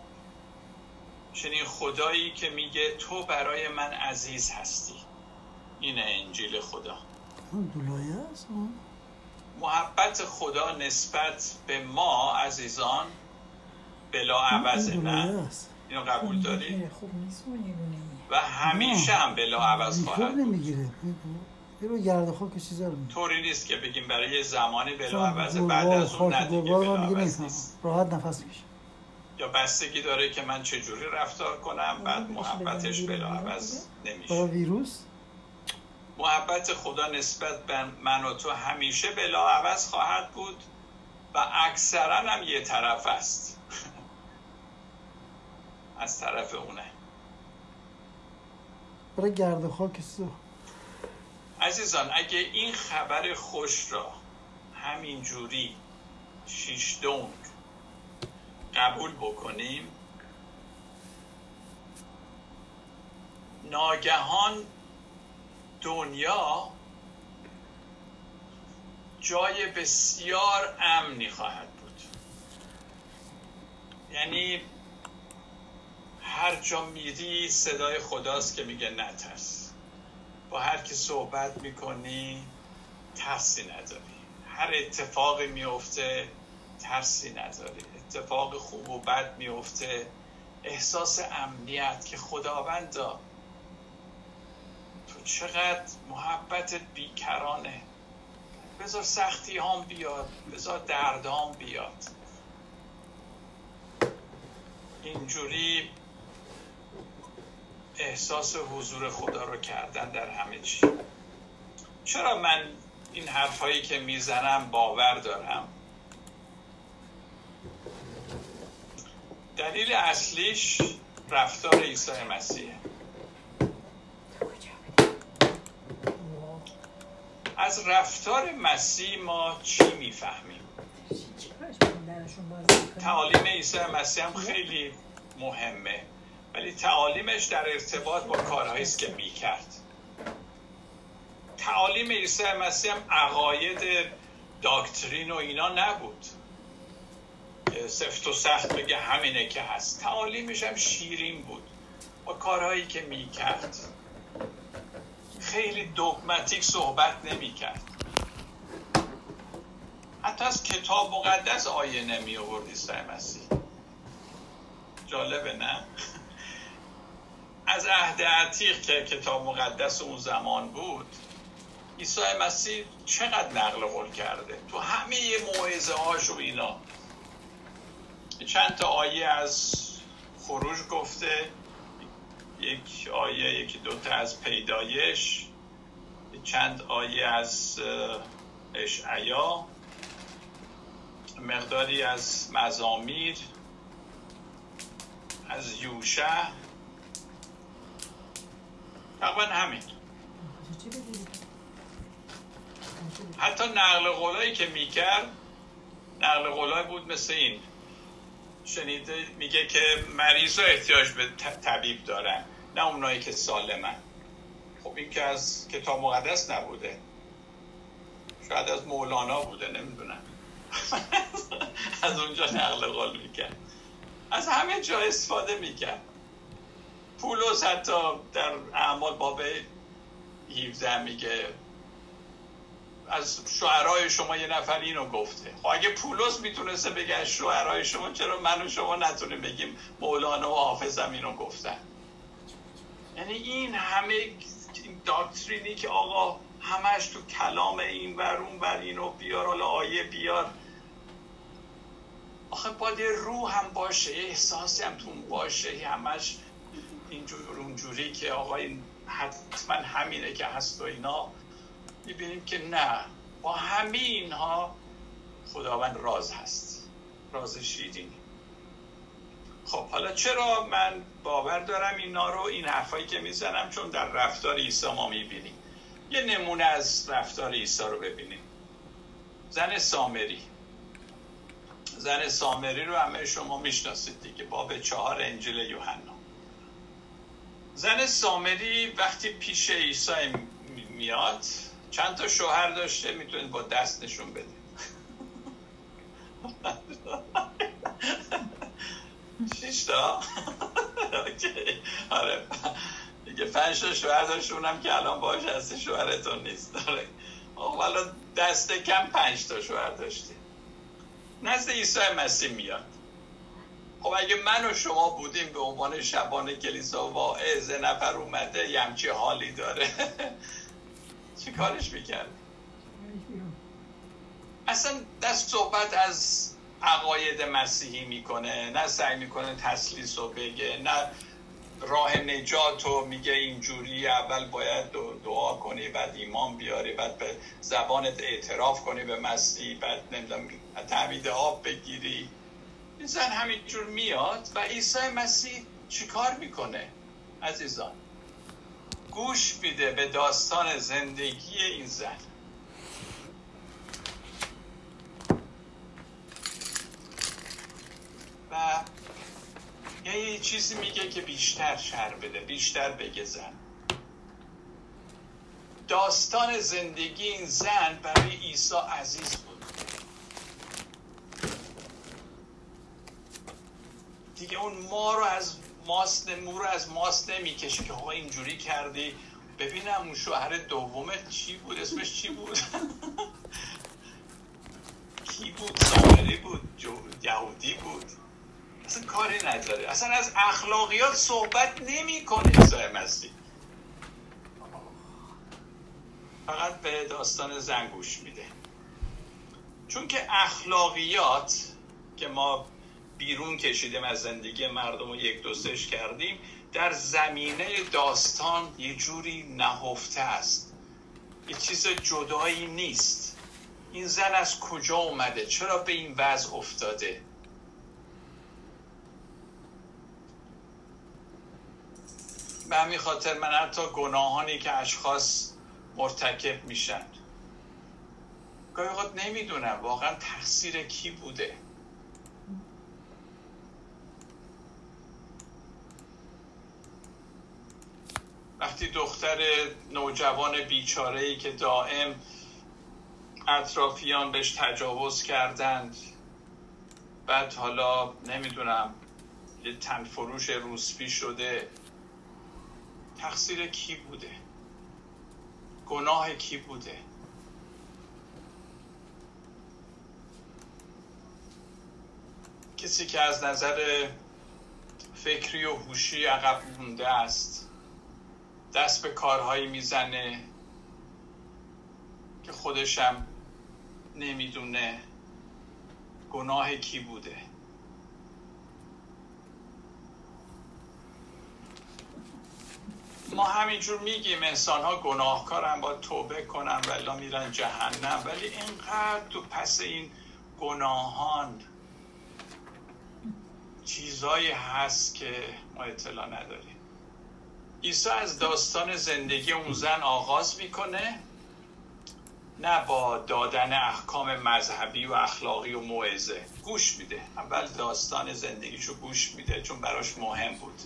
Speaker 1: چنین خدایی که میگه تو برای من عزیز هستی. اینه انجیل خدا.
Speaker 5: آه.
Speaker 1: محبت خدا نسبت به ما عزیزان بلا عوض نه. اینو قبول
Speaker 6: که خوب نیست و
Speaker 1: همیشه هم بلا عوض خواهد
Speaker 5: نمی‌گیره. یه رو گرد خاک و چیزا رو
Speaker 1: طوری نیست که بگیم برای یه زمانی بلا عوض بعد از اون
Speaker 5: خاک
Speaker 1: نه دیگه
Speaker 5: گلبار
Speaker 1: بلا
Speaker 5: من دیگه
Speaker 1: عوض
Speaker 5: نمی‌فهمم.
Speaker 1: نیست.
Speaker 5: راحت نفس میشه
Speaker 1: یا بستگی داره که من چجوری رفتار کنم بعد محبتش بلا عوض نمیشه.
Speaker 5: ویروس؟
Speaker 1: محبت خدا نسبت به من و تو همیشه بلا عوض خواهد بود و اکثرا هم یه طرف است. از طرف اونه.
Speaker 5: برای گرد خاک و چیزا
Speaker 1: عزیزان اگه این خبر خوش را همین جوری شیش دونگ قبول بکنیم ناگهان دنیا جای بسیار امنی خواهد بود. یعنی هر جا میری صدای خداست که میگه نترس با هر کی صحبت می‌کنی ترسی نداری. هر اتفاقی میفته ترسی نداری. اتفاق خوب و بد میفته احساس امنیت که خداوندا چقدر محبتت بیکرانه. بذار سختی هم بیاد بذار دردام بیاد. اینجوری احساس حضور خدا رو کردن در همه چی. چرا من این حرفایی که می‌زنم باور دارم؟ دلیل اصلیش رفتار عیسی مسیحه. از رفتار مسیح ما چی می‌فهمیم؟ تعالیم عیسی مسیح هم خیلی مهمه ولی تعالیمش در ارتباط با کارهایی است که می‌کرد. تعالیم عیسی مسیح هم عقاید داکترین و اینا نبود. سفت و سخت بگه همینه که هست. تعالیمش هم شیرین بود با کارهایی که می‌کرد. خیلی دوگماتیک صحبت نمی‌کرد. حتی از کتاب مقدس آیه نمی آورد عیسی مسیح. جالبه نه؟ از عهد عتیق که کتاب مقدس اون زمان بود عیسی مسیح چقدر نقل قول کرده؟ تو همه موعظه هاش و اینا. چند تا آیه از خروج گفته یک آیه یکی دوتا از پیدایش. چند آیه از اشعیا مقداری از مزامیر از یوشع. تقریبا همین؟ حتی نقل قولایی که می‌کرد نقل قولای بود مثل این. شنیده میگه که مریض احتیاج به طبیب دارن نه اونایی که سالمن. این که از کتاب مقدس نبوده. شاید از مولانا بوده نمی‌دونم. از اونجا نقل قول می‌کرد. از همه جا استفاده می‌کرد. پولس حتی در اعمال باب 17 میگه از شعرهای شما یه نفر اینو گفته. خب اگه پولس می‌تونسته بگه از شعرهای شما چرا من و شما نتونیم بگیم مولانا و حافظم اینو گفتن؟ یعنی این همه این داکترینی که آقا همش تو کلام این ور اون ور اینو بیار حالا آیه بیار. آخه باید روح هم باشه یه احساسی هم تو اون باشه همش اینجور اونجوری که آقا این حتما همینه که هست و اینا. می‌بینیم که نه با همه اینها خداوند راز هست. راز شیرینی. خب حالا چرا من باور دارم اینا رو این حرفایی که می‌زنم؟ چون در رفتار عیسی ما می‌بینیم. یه نمونه از رفتار عیسی رو ببینیم. زن سامری. زن سامری رو همه شما می‌شناسید دیگه باب چهار انجیل یوحنا. زن سامری وقتی پیش عیسی میاد چند تا شوهر داشته می‌تونید با دست نشون بده شیش تا. آره. دیگه پنج تا شوهر داشته اونم که الان باش هستی شوهرتون نیست. آقا حالا دست کم پنج تا شوهر داشتی نزد عیسی مسیح میاد. خب اگه من و شما بودیم به عنوان شبان کلیسا واعظ نفر اومده یه همچی حالی داره. چی کارش می‌کرد اصلا دست صحبت از عقاید مسیحی می‌کنه نه سعی می‌کنه تسلیس رو بگه نه راه نجات رو میگه اینجوری اول باید دعا کنی بعد ایمان بیاری بعد به زبانت اعتراف کنی به مسیح بعد نمی‌دونم تعمید آب بگیری. این زن همینجور میاد و عیسی مسیح چیکار می‌کنه؟ عزیزان گوش میده به داستان زندگی این زن. و یه چیزی میگه که بیشتر شر بده بیشتر بگه زن. داستان زندگی این زن برای عیسی عزیز بود. دیگه اون ما رو از ماست مو رو از ماست نمی‌کشه که آقا اینجوری کردی. ببینم اون شوهر دومت چی بود؟ اسمش چی بود؟ کی بود؟ سامری بود یهودی بود. اصلا کاری نداره. اصلا از اخلاقیات صحبت نمی کنه عیسی مسیح. فقط به داستان زن گوش میده. چون که اخلاقیات که ما بیرون کشیدیم از زندگی مردم رو یک دوستش کردیم در زمینه داستان یه جوری نهفته است. یه چیز جدایی نیست. این زن از کجا اومده؟ چرا به این وضع افتاده؟ به همین خاطر من حتی گناهانی که اشخاص مرتکب میشن. گاهی اوقات نمی‌دونم واقعا تقصیر کی بوده. وقتی دختر نوجوان بیچاره‌ای که دائم اطرافیان بهش تجاوز کردند بعد حالا نمی‌دونم یه تنفروش روسپی شده. تقصیر کی بوده؟ گناه کی بوده؟ کسی که از نظر فکری و هوشی عقب مونده است دست به کارهایی می‌زنه که خودشم نمی‌دونه گناه کی بوده. ما همینجور میگیم انسان ها گناهکارن با توبه کنن ولی میرن جهنم. ولی اینقدر تو پس این گناهان چیزایی هست که ما اطلاع نداریم. عیسی از داستان زندگی اون زن آغاز می‌کنه نه با دادن احکام مذهبی و اخلاقی و موعظه. گوش میده. اول داستان زندگیشو گوش میده چون براش مهم بود.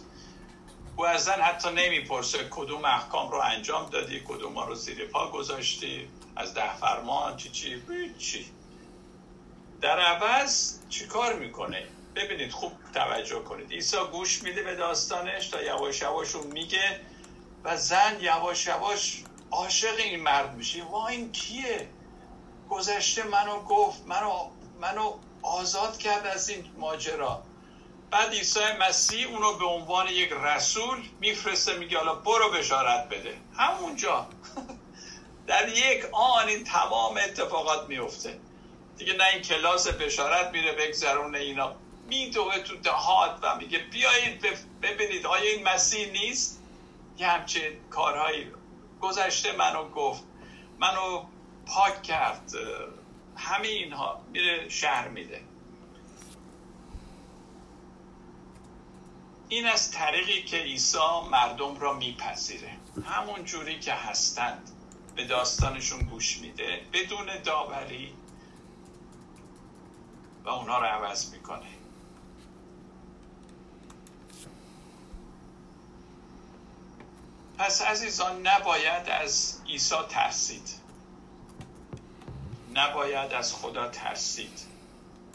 Speaker 1: او زن حتی نمی‌پرسه کدوم احکام رو انجام دادی کدوم رو زیر پا گذاشتی از ده فرمان چی چی؟ چی در عوض چی کار می‌کنه؟ ببینید خوب توجه کنید. عیسی گوش میده به داستانش تا یواش یواش اون میگه و زن یواش یواش عاشق این مرد میشه. وا این کیه؟ گذشته منو گفت منو منو آزاد کرد از این ماجرا. بعد عیسی مسیح اونو به عنوان یک رسول میفرسته میگه حالا برو بشارت بده. همونجا. در یک آن این تمام اتفاقات میفته دیگه نه این کلاس بشارت میره بگذرونه اینا. میدوه تو دهات و میگه بیایید ببینید آیا این مسیح نیست؟ یه همچین کارهایی گذشته منو گفت. منو پاک کرد. همه اینها میره شهر میده. این از طریقی که عیسی مردم را میپذیره. همون جوری که هستند. به داستانشون گوش میده. بدون داوری. و اونها رو عوض می‌کنه. پس عزیزان نباید از عیسی ترسید. نباید از خدا ترسید.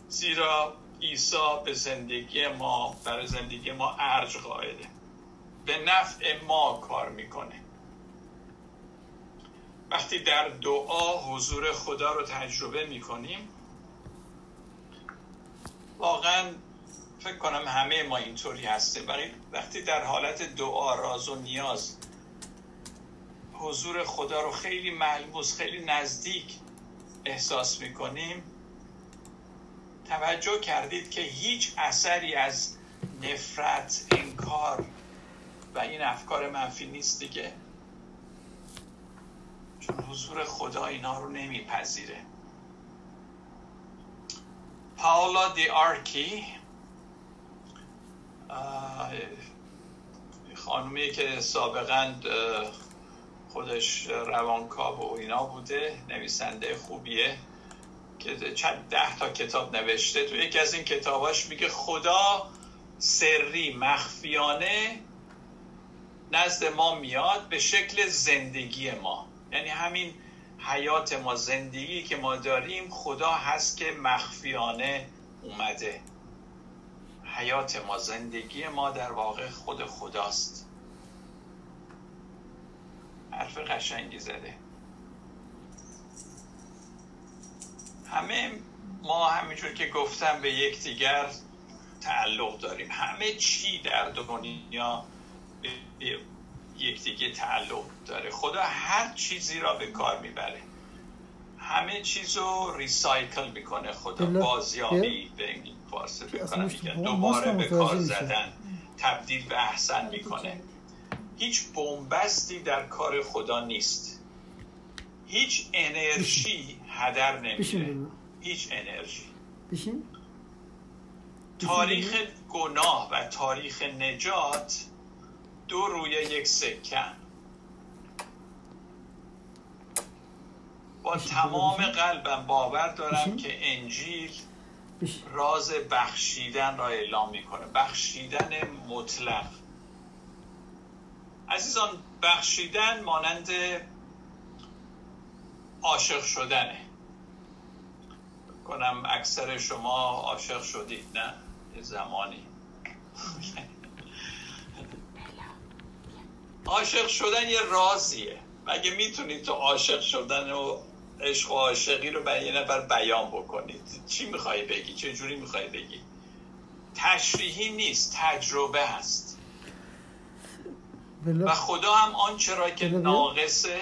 Speaker 1: زیرا عیسی به زندگی ما برای زندگی ما ارج قائله. به نفع ما کار می‌کنه. وقتی در دعا حضور خدا رو تجربه می‌کنیم واقعا فکر کنم همه ما اینطوری هستیم. وقتی در حالت دعا راز و نیاز حضور خدا رو خیلی ملموس خیلی نزدیک احساس می‌کنیم توجه کردید که هیچ اثری از نفرت انکار و این افکار منفی نیست دیگه. چون حضور خدا اینا رو نمیپذیره. پاولا دی آرکی خانومی که سابقا خودش روانکاو و اینا بوده نویسنده خوبیه. چند ده تا کتاب نوشته تو یکی از این کتاباش میگه خدا سری مخفیانه نزد ما میاد به شکل زندگی ما. یعنی همین حیات ما زندگی که ما داریم خدا هست که مخفیانه اومده. حیات ما زندگی ما در واقع خود خداست. حرف قشنگی زده. همه ما همینجور که گفتم به یکدیگر تعلق داریم. همه چی در دنیا به یکدیگه تعلق داره. خدا هر چیزی را به کار می‌بره. همه چیز رو ریسایکل می‌کنه خدا. بازیابی به این فارسی بکنم میگن دوباره به کار زدن تبدیل به احسن می‌کنه. هیچ بومبستی در کار خدا نیست. هیچ انرژی هدر نمیره هیچ انرژی.
Speaker 5: بشین.
Speaker 1: تاریخ گناه و تاریخ نجات دو روی یک سکن با تمام قلبم باور دارم که انجیل راز بخشیدن را اعلام می‌کنه. بخشیدن مطلق. عزیزان بخشیدن مانند عاشق شدنه. کنم اکثر شما عاشق شدید نه؟ یه زمانی. عاشق شدن یه رازیه. مگه می‌تونید تو عاشق شدن و عشق و عاشقی رو برای یه نفر بیان بکنید؟ چی می‌خوای بگی؟ چه جوری می‌خوای بگی؟ تشریحی نیست تجربه هست. و خدا هم آنچه را که ناقصه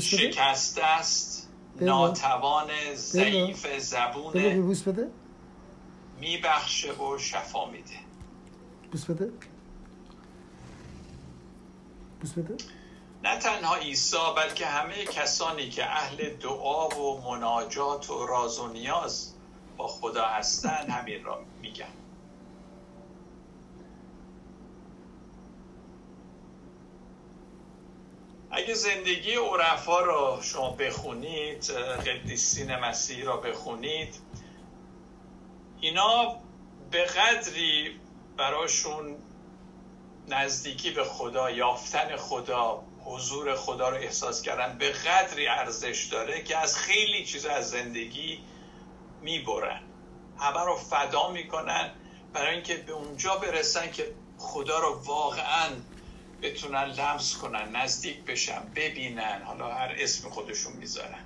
Speaker 1: شکسته است ناتوان ضعیف زبونه میبخشه و شفا میده.
Speaker 5: بوس بده. بوس بده.
Speaker 1: نه تنها عیسی بلکه همه کسانی که اهل دعا و مناجات و راز و نیاز با خدا هستن همین را میگن. اگه زندگی عرفا رو شما بخونید قدیسین مسیح را بخونید اینا به قدری براشون نزدیکی به خدا یافتن خدا حضور خدا رو احساس کردن به قدری ارزش داره که از خیلی چیز از زندگی می‌برن. همه رو فدا می‌کنن برای اینکه به اونجا برسن که خدا رو واقعا بتونن لمس کنن نزدیک بشن ببینن. حالا هر اسم خودشون می‌ذارن.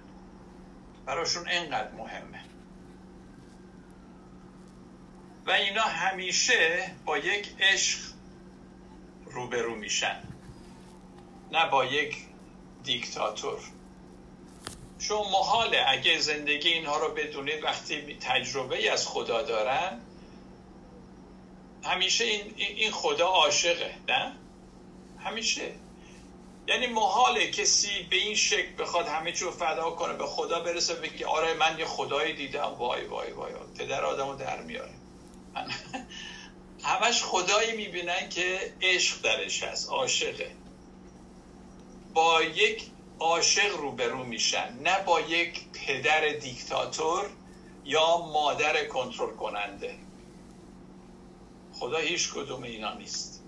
Speaker 1: براشون انقدر مهمه. و اینا همیشه با یک عشق روبرو میشن. نه با یک دیکتاتور. چون محاله اگه زندگی اینها رو بدونید وقتی تجربه ای از خدا دارن همیشه این, این خدا عاشقه نه؟ همیشه. یعنی محاله کسی به این شکل بخواد همه چیو فدا کنه به خدا برسه بگه آره من یه خدایی دیدم. وای وای وای, وای. پدر آدمو در میاره. همش خدایی می‌بینن که عشق درش هست عاشقه. با یک عاشق روبرو میشن نه با یک پدر دیکتاتور یا مادر کنترل کننده. خدا هیچ کدوم اینا نیست.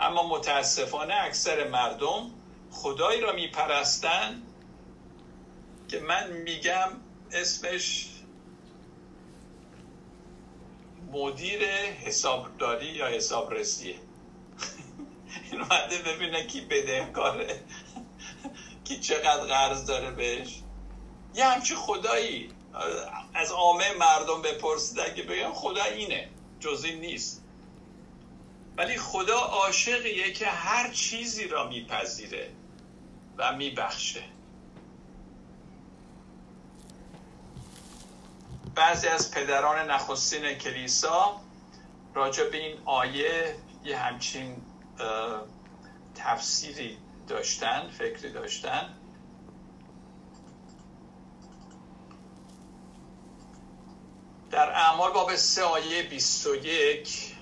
Speaker 1: اما متاسفانه اکثر مردم خدایی را میپرستن که من میگم اسمش مدیر حسابداری یا حسابرسیه. این اومده ببینه کی بدهکاره کی چقدر قرض داره بهش. یه همچی خدایی. از عامه مردم بپرسید که بگم خدا اینه جز نیست. ولی خدا عاشقیه که هر چیزی را میپذیره و میبخشه. بعضی از پدران نخستین کلیسا راجع به این آیه یه همچین تفسیری داشتن فکری داشتن. در اعمال باب سه آیه 21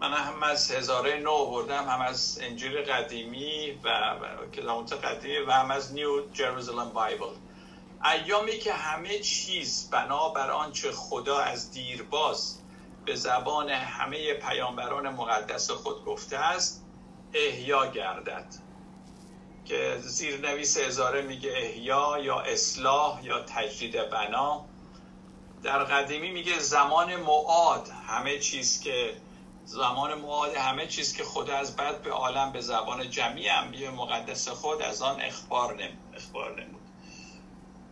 Speaker 1: من هم از هزاره نو بردم هم از انجیل قدیمی و کلامت قدیمی و هم از نیو جروزلم بایبل ایامی که همه چیز بنا بر آنچه خدا از دیرباز به زبان همه پیامبران مقدس خود گفته است احیا گردد. که زیرنویس هزاره میگه احیا یا اصلاح یا تجدید بنا. در قدیمی میگه زمان معاد همه چیز که زمان معاد همه چیز که خدا از بعد به عالم به زبان جمعی انبیاء مقدس خود از آن اخبار نم اخبار نمود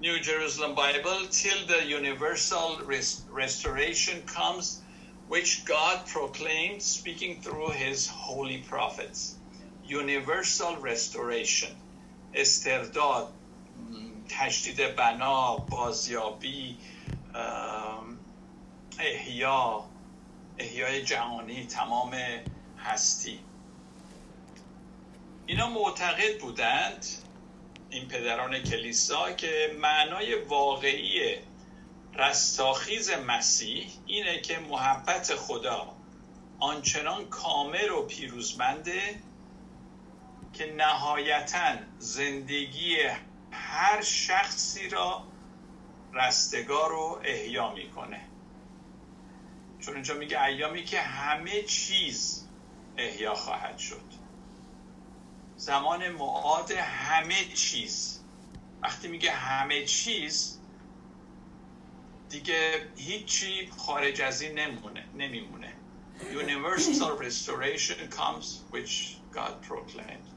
Speaker 1: New Jerusalem Bible till the universal restoration comes which God proclaimed speaking through his holy prophets universal restoration استرداد تجدید بنا بازیابی احیا احیای جهانی تمام هستی. اینا معتقد بودند این پدران کلیسا که معنای واقعی رستاخیز مسیح اینه که محبت خدا آنچنان کامل و پیروزمنده که نهایتا زندگی هر شخصی را رستگار و احیا می‌کنه. چون اینجا میگه ایامی که همه چیز احیا خواهد شد. زمان معاد همه چیز. وقتی میگه همه چیز دیگه هیچی خارج از این نمونه نمیمونه. Universal restoration comes which God proclaimed.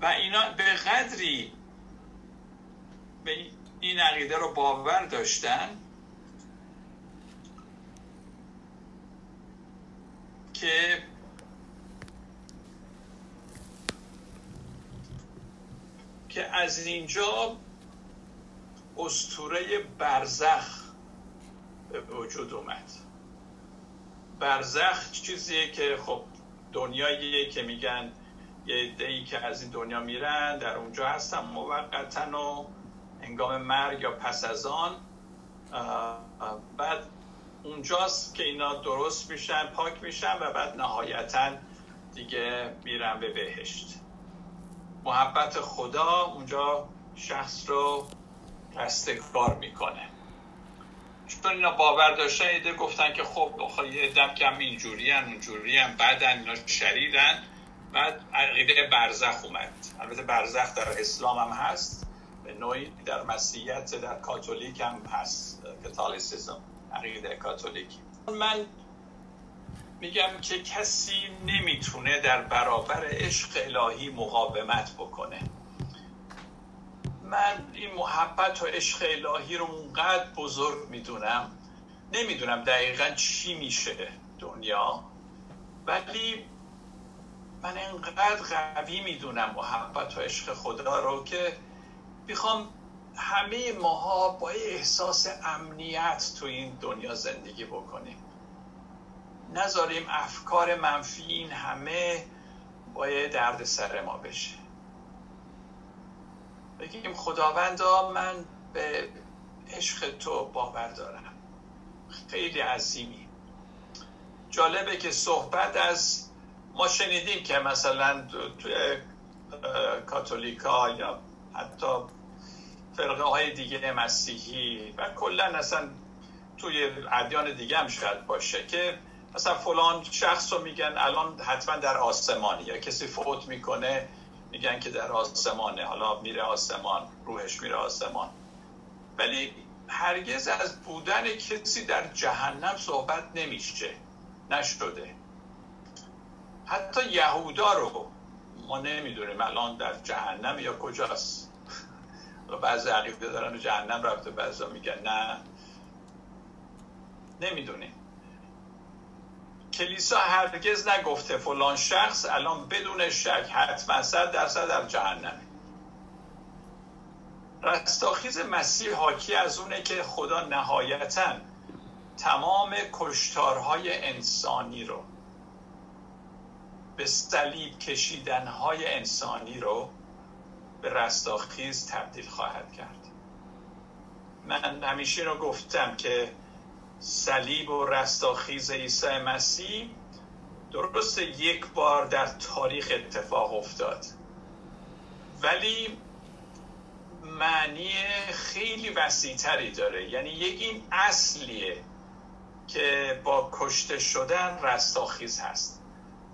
Speaker 1: و اینا به قدری به این عقیده رو باور داشتن که که از اینجا استوره برزخ به وجود اومد. برزخ چیزیه که خب دنیاییه که میگن یه ای که از این دنیا میرن در اونجا هستن موقتا و انگام مرگ یا پس از آن. بعد اونجاست که اینا درست میشن پاک میشن و بعد نهایتا دیگه میرن به بهشت. محبت خدا اونجا شخص رو رستگار می‌کنه. چون اینا باور داشتن ایده گفتن که خب یه دم کم اینجوری هم اونجوری هم بعدن اینا شریرن. بعد عقیده برزخ اومد. البته برزخ در اسلام هم هست. به نوعی در مسیحیت در کاتولیک هم هست. کاتولیسیزم عقیده کاتولیکی. من میگم که کسی نمی‌تونه در برابر عشق الهی مقاومت بکنه. من این محبت و عشق الهی رو اونقدر بزرگ می‌دونم نمی‌دونم دقیقا چی میشه دنیا ولی من انقدر قوی می‌دونم محبت و عشق خدا رو که می‌خوام همه ماها با احساس امنیت تو این دنیا زندگی بکنیم. نذاریم افکار منفی این همه باید درد سر ما بشه. بگیم خداوندا من به عشق تو باور دارم. خیلی عظیمی. جالبه که صحبت از ما شنیدیم که مثلا توی کاتولیکا یا حتی فرقه های دیگه مسیحی و کلا اصلا توی ادیان دیگه هم شاید باشه که مثلا فلان شخص رو میگن الان حتما در آسمانی یا کسی فوت می‌کنه میگن که در آسمانه حالا میره آسمان روحش میره آسمان. ولی هرگز از بودن کسی در جهنم صحبت نمیشه نشده. حتی یهودا رو ما نمی‌دونیم الان در جهنم یا کجاست. بعضی عقیده دارن جهنم رفته بعضی میگن. نه. نمی‌دونیم. کلیسا هرگز نگفته فلان شخص الان بدون شک حتما صد درصد در جهنمه. رستاخیز مسیح حاکی از اونه که خدا نهایتا تمام کشتارهای انسانی رو به صلیب کشیدنهای انسانی رو به رستاخیز تبدیل خواهد کرد. من همیشه رو گفتم که صلیب و رستاخیز عیسی مسیح درست یک بار در تاریخ اتفاق افتاد. ولی معنی خیلی وسیعتری داره. یعنی یک این اصلیه که با کشته شدن رستاخیز هست.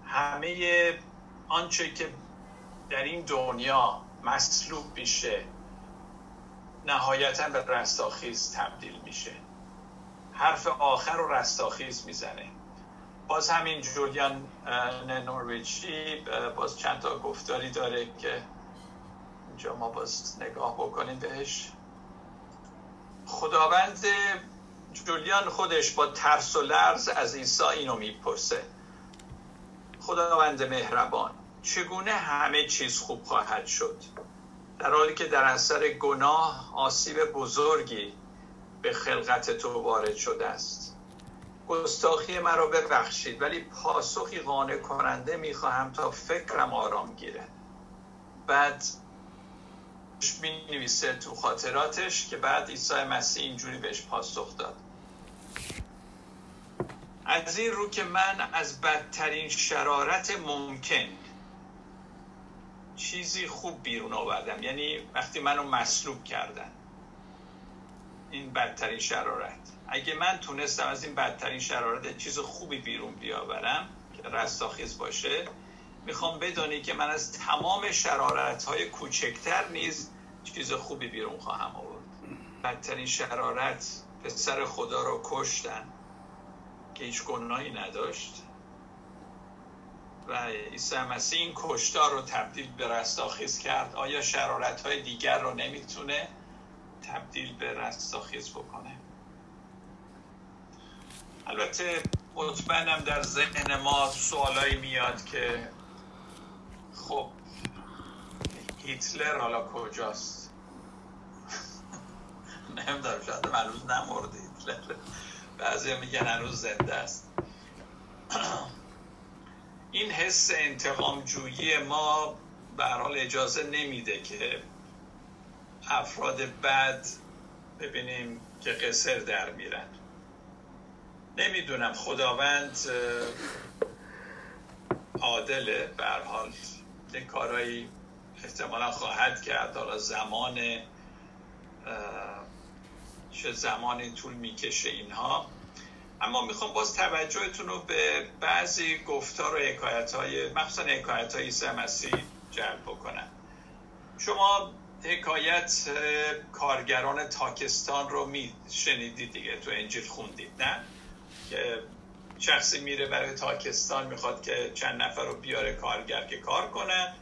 Speaker 1: همه آنچه که در این دنیا مصلوب میشه. نهایتا به رستاخیز تبدیل میشه. حرف آخر رو رستاخیز می‌زنه. باز همین جولیان نورویچی باز چند تا گفتاری داره که اینجا ما باز نگاه بکنیم بهش. خداوند جولیان خودش با ترس و لرز از عیسی اینو می‌پرسه. خداوند مهربان. چگونه همه چیز خوب خواهد شد؟ در حالی که در اثر گناه آسیب بزرگی به خلقت تو وارد شده است. گستاخی مرا ببخشید ولی پاسخی قانع کننده می‌خواهم تا فکرم آرام گیره بعد می نویسه تو خاطراتش که بعد عیسی مسیح اینجوری بهش پاسخ داد. از این رو که من از بدترین شرارت ممکن چیزی خوب بیرون آوردم. یعنی وقتی منو مصلوب کردن. این بدترین شرارت. اگه من تونستم از این بدترین شرارت چیز خوبی بیرون بیاورم که رستاخیز باشه می‌خوام بدانی که من از تمام شرارت های کوچکتر نیز چیز خوبی بیرون خواهم آورد. بدترین شرارت پسر خدا رو کشتن که هیچ گناهی نداشت. و عیسی مسیح این کشتار رو تبدیل به رستاخیز کرد. آیا شرارت های دیگر رو نمی‌تونه تبدیل به رستاخیز بکنه؟ البته مطمئنم در ذهن ما سوالایی میاد که خب هیتلر حالا کجاست؟ نمیدارم شاید هنوز نمرده هیتلر. بعضی میگن هنوز زنده است. این حس انتقام جویی ما به حال اجازه نمیده که افراد بد ببینیم که قصر در میرن. نمی‌دونم خداوند عادله به حال. یه کارایی احتمالا خواهد کرد. حالا زمان چه زمانی طول می‌کشه اینها. اما می‌خوام باز توجهتون رو به بعضی گفتار و حکایت های مخصوصا حکایت های جلب بکنم. شما حکایت کارگران تاکستان رو می شنیدید دیگه تو انجیل خوندید نه؟ که شخصی میره برای تاکستان می‌خواد که چند نفر رو بیاره کارگر که کار کنن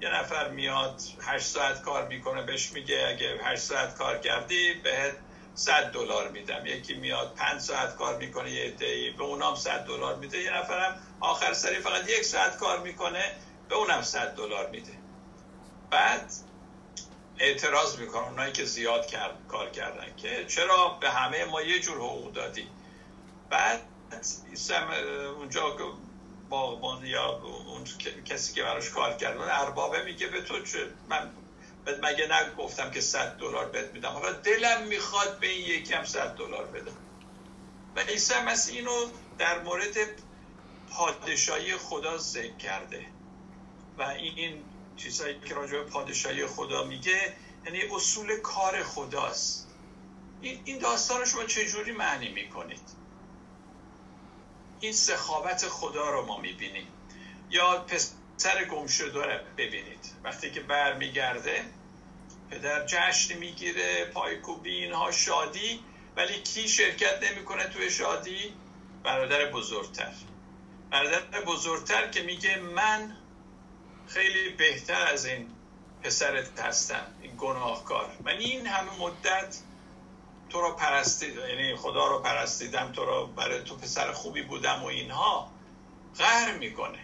Speaker 1: یه نفر میاد هشت ساعت کار می‌کنه بهش میگه اگه هشت ساعت کار کردی بهت 100 دلار میدم. یکی میاد پنج ساعت کار می‌کنه یه عده‌ای به اونام 100 دلار میده. یه نفرم آخر سری فقط یک ساعت کار می‌کنه به اونم 100 دلار میده. بعد اعتراض می‌کنن اونایی که زیاد کار کردن که چرا به همه ما یه جور حقوق دادی؟ بعد اونجا باغبان یا اون کسی که براش کار کرد اون اربابه میگه به تو چه من مگه نگفتم که 100 دلار بهت میدم؟ حالا دلم می‌خواد به این یکم 100 دلار بدم. و عیسی مسیح اینو در مورد پادشاهی خدا ذکر کرده. و این چیزهایی که راجع به پادشاهی خدا میگه یعنی اصول کار خداست. این این داستان رو شما چجوری معنی می‌کنید؟ این سخاوت خدا رو ما می‌بینیم. یا پسر گمشده رو ببینید. وقتی که برمیگرده پدر جشن می‌گیره پایکوبی اینها شادی ولی کی شرکت نمی‌کنه توی شادی؟ برادر بزرگتر. برادر بزرگتر که میگه من خیلی بهتر از این پسرت هستم این گناهکار. من این همه مدت تو رو پرستید یعنی خدا رو پرستیدم تو رو برای تو پسر خوبی بودم و اینها قهر می‌کنه.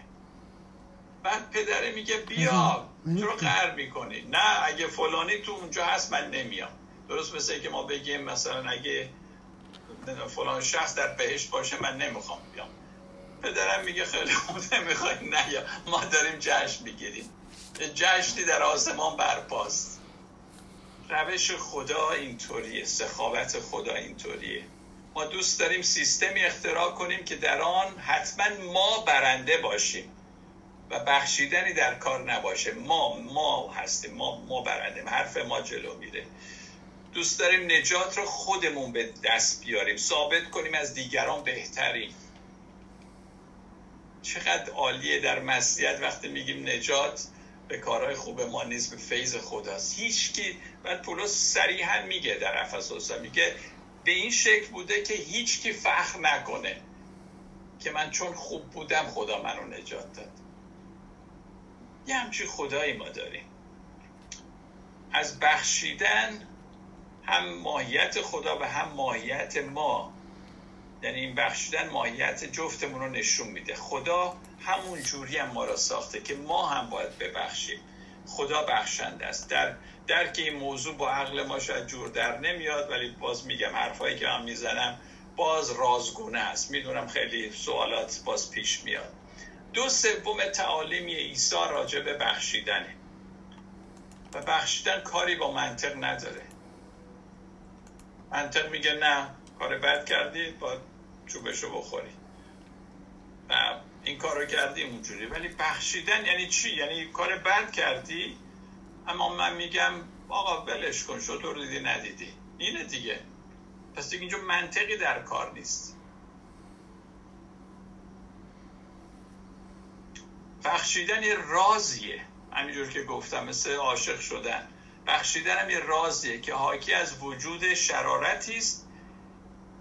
Speaker 1: بعد پدره میگه بیا چرا قهر می‌کنی. نه اگه فلانی تو اونجا هست من نمیام. درست مثل که ما بگیم مثلا اگه فلان شخص در بهشت باشه من نمی‌خوام بیام. پدرم میگه خیلی خوب نمی‌خوای نه یا ما داریم جشن می‌گیریم. جشنی در آسمان برپاست. روش خدا اینطوریه سخاوت خدا اینطوریه. ما دوست داریم سیستمی اختراع کنیم که در آن حتما ما برنده باشیم. و بخشیدنی در کار نباشه. ما ما هستیم ما ما برنده حرف ما جلو میره. دوست داریم نجات رو خودمون به دست بیاریم. ثابت کنیم از دیگران بهتریم. چقدر عالیه در مسیحیت وقتی میگیم نجات به کارهای خوب ما نیست به فیض خداست. هیچ کی بعد پولس صریحا میگه در افسوس میگه به این شکل بوده که هیچ کی فخر نکنه که من چون خوب بودم خدا منو نجات داد. یه همچین خدایی ما داریم. از بخشیدن هم ماهیت خدا و هم ماهیت ما. یعنی این بخشیدن ماهیت جفتمون رو نشون میده. خدا همون جوری هم ما را ساخته که ما هم باید ببخشیم. خدا بخشنده است. در درک این موضوع با عقل ما شاید جور در نمیاد ولی باز میگم حرفایی که من می‌زنم باز رازگونه است. می‌دونم خیلی سوالات باز پیش میاد. دو سوم تعالیمی عیسی راجع به بخشیدنه. و بخشیدن کاری با منطق نداره. منطق میگه نه کار بد کردی با چوبشو بخوری. و این کار رو کردی اونجوری. ولی بخشیدن یعنی چی؟ یعنی کار بد کردی اما من میگم آقا ولش کن شطور دیدی ندیدی؟ اینه دیگه. پس دیگه اینجا منطقی در کار نیست. بخشیدن یه رازیه. همینجور که گفتم مثل عاشق شدن. بخشیدن هم یه رازیه که حاکی از وجود شرارتی است.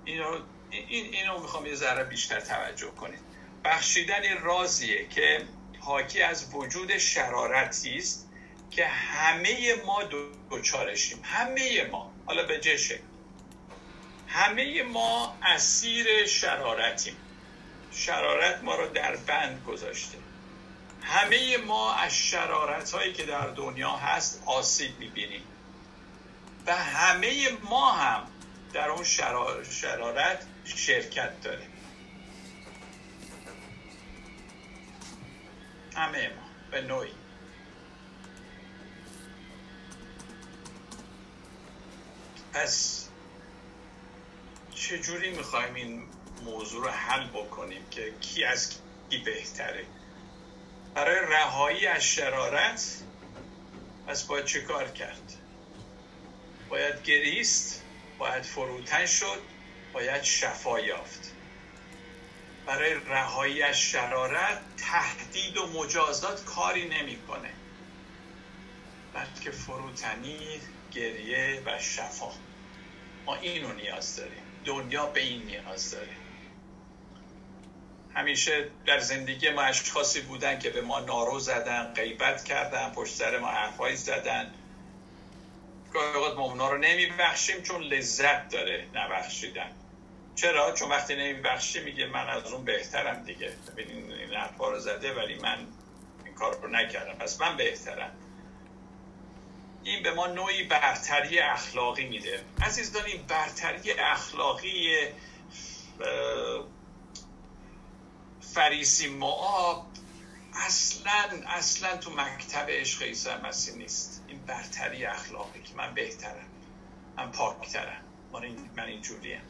Speaker 1: اینو این اینو می‌خوام یه ذره بیشتر توجه کنید. بخشیدن یه رازیه که حاکی از وجود شرارتی است که همه ما دوچارشیم همه ما. حالا به جشه. همه ما اسیر شرارتیم. شرارت ما رو در بند گذاشته. همه ما از شرارت هایی که در دنیا هست آسیب می‌بینیم. و همه ما هم در اون شرارت شرکت داریم. همه ما به نوعی. پس چجوری می‌خوایم این موضوع رو حل بکنیم که کی از کی بهتره؟ برای رهایی از شرارت پس باید چه کار کرد؟ باید گریست باید فروتن شد باید شفا یافت. برای رهایی از شرارت تهدید و مجازات کاری نمی‌کنه. بلکه فروتنی گریه و شفا. ما اینو نیاز داریم. دنیا به این نیاز داره. همیشه در زندگی ما اشخاصی بودن که به ما نارو زدن غیبت کردن پشت سر ما حرفایی زدن. گاهی اوقات ما اونا رو نمیبخشیم چون لذت داره نبخشیدن. چرا؟ چون وقتی نمیبخشی میگه من از اون بهترم دیگه. ببینین این حرفا رو زده ولی من این کار رو نکردم. پس من بهترم. این به ما نوعی برتری اخلاقی میده. عزیزان این برتری اخلاقی فریسی معاب اصلا اصلا تو مکتب عشق عیسی مسیح نیست. این برتری اخلاقی که من بهترم. من پاکترم. من اینجوریم.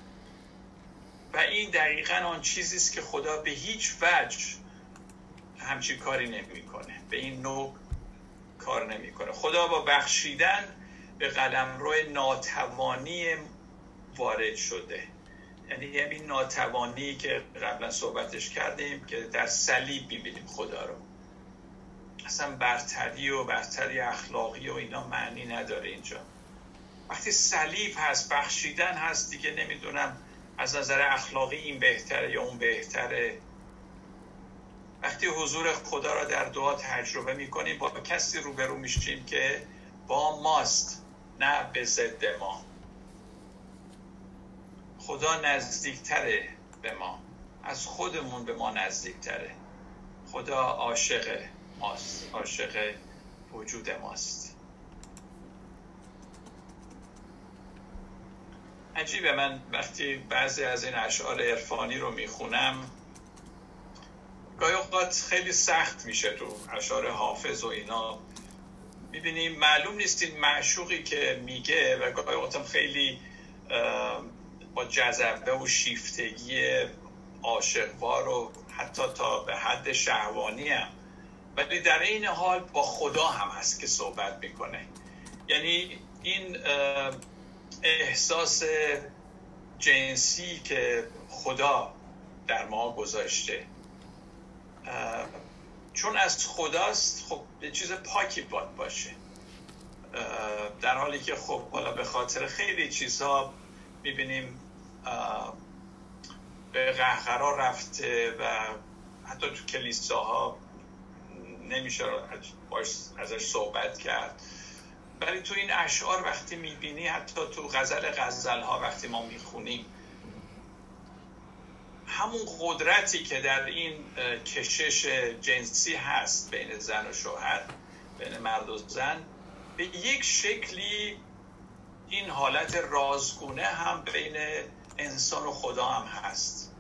Speaker 1: و این دقیقا آن چیزی است که خدا به هیچ وجه همچین کاری نمی‌کنه. به این نوع کار نمی‌کنه. خدا با بخشیدن به قلم روی ناتوانی وارد شده. یعنی همین ناتوانی که قبلا صحبتش کردیم که در صلیب می‌بینیم خدا رو. اصلا برتری و برتری اخلاقی و اینا معنی نداره اینجا. وقتی صلیب هست بخشیدن هست دیگه نمی‌دونم از نظر اخلاقی این بهتره یا اون بهتره. وقتی حضور خدا را در دعا تجربه می‌کنیم با کسی روبرو میشیم که با ماست نه به ضد ما. خدا نزدیکتره به ما. از خودمون به ما نزدیکتره. خدا عاشق ماست عاشق وجود ماست. عجیبه من وقتی بعضی از این اشعار عرفانی رو می‌خونم گاهی اوقات خیلی سخت میشه تو اشعار حافظ و اینا. می‌بینیم معلوم نیست این معشوقی که میگه و گاهی اوقات خیلی با جذبه و شیفتگی عاشقوار و حتی تا به حد شهوانی هم. ولی در این حال با خدا هم هست که صحبت می‌کنه. یعنی این احساس جنسی که خدا در ما گذاشته چون از خداست خب یه چیز پاکی باد باشه. در حالی که خب بالا به خاطر خیلی چیزها می‌بینیم به قهقرا رفته و حتی تو کلیساها نمیشه ازش صحبت کرد. ولی تو این اشعار وقتی می‌بینی حتی تو غزل غزل ها وقتی ما می‌خونیم همون قدرتی که در این کشش جنسی هست بین زن و شوهر بین مرد و زن به یک شکلی این حالت رازگونه هم بین انسان و خدا هم هست.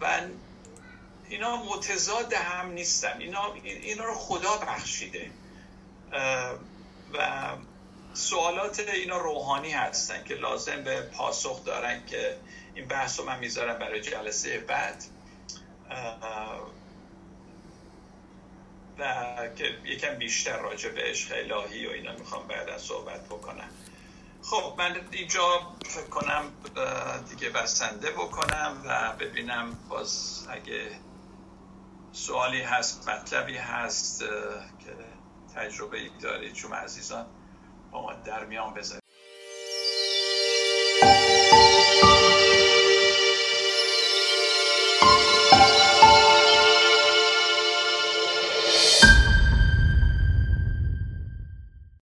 Speaker 1: و اینا متضاد هم نیستن. اینا, اینا رو خدا بخشیده. و سوالات اینا روحانی هستن که لازم به پاسخ دارن که این بحث رو من می‌ذارم برای جلسه بعد. و که یکم بیشتر راجع به عشق الهی و اینا می‌خوام بعدا صحبت بکنم. خب من اینجا فکر کنم دیگه بسنده بکنم و ببینم باز اگه سوالی هست مطلبی هست که تجربه ای دارید شما عزیزان با ما در میان بذارید.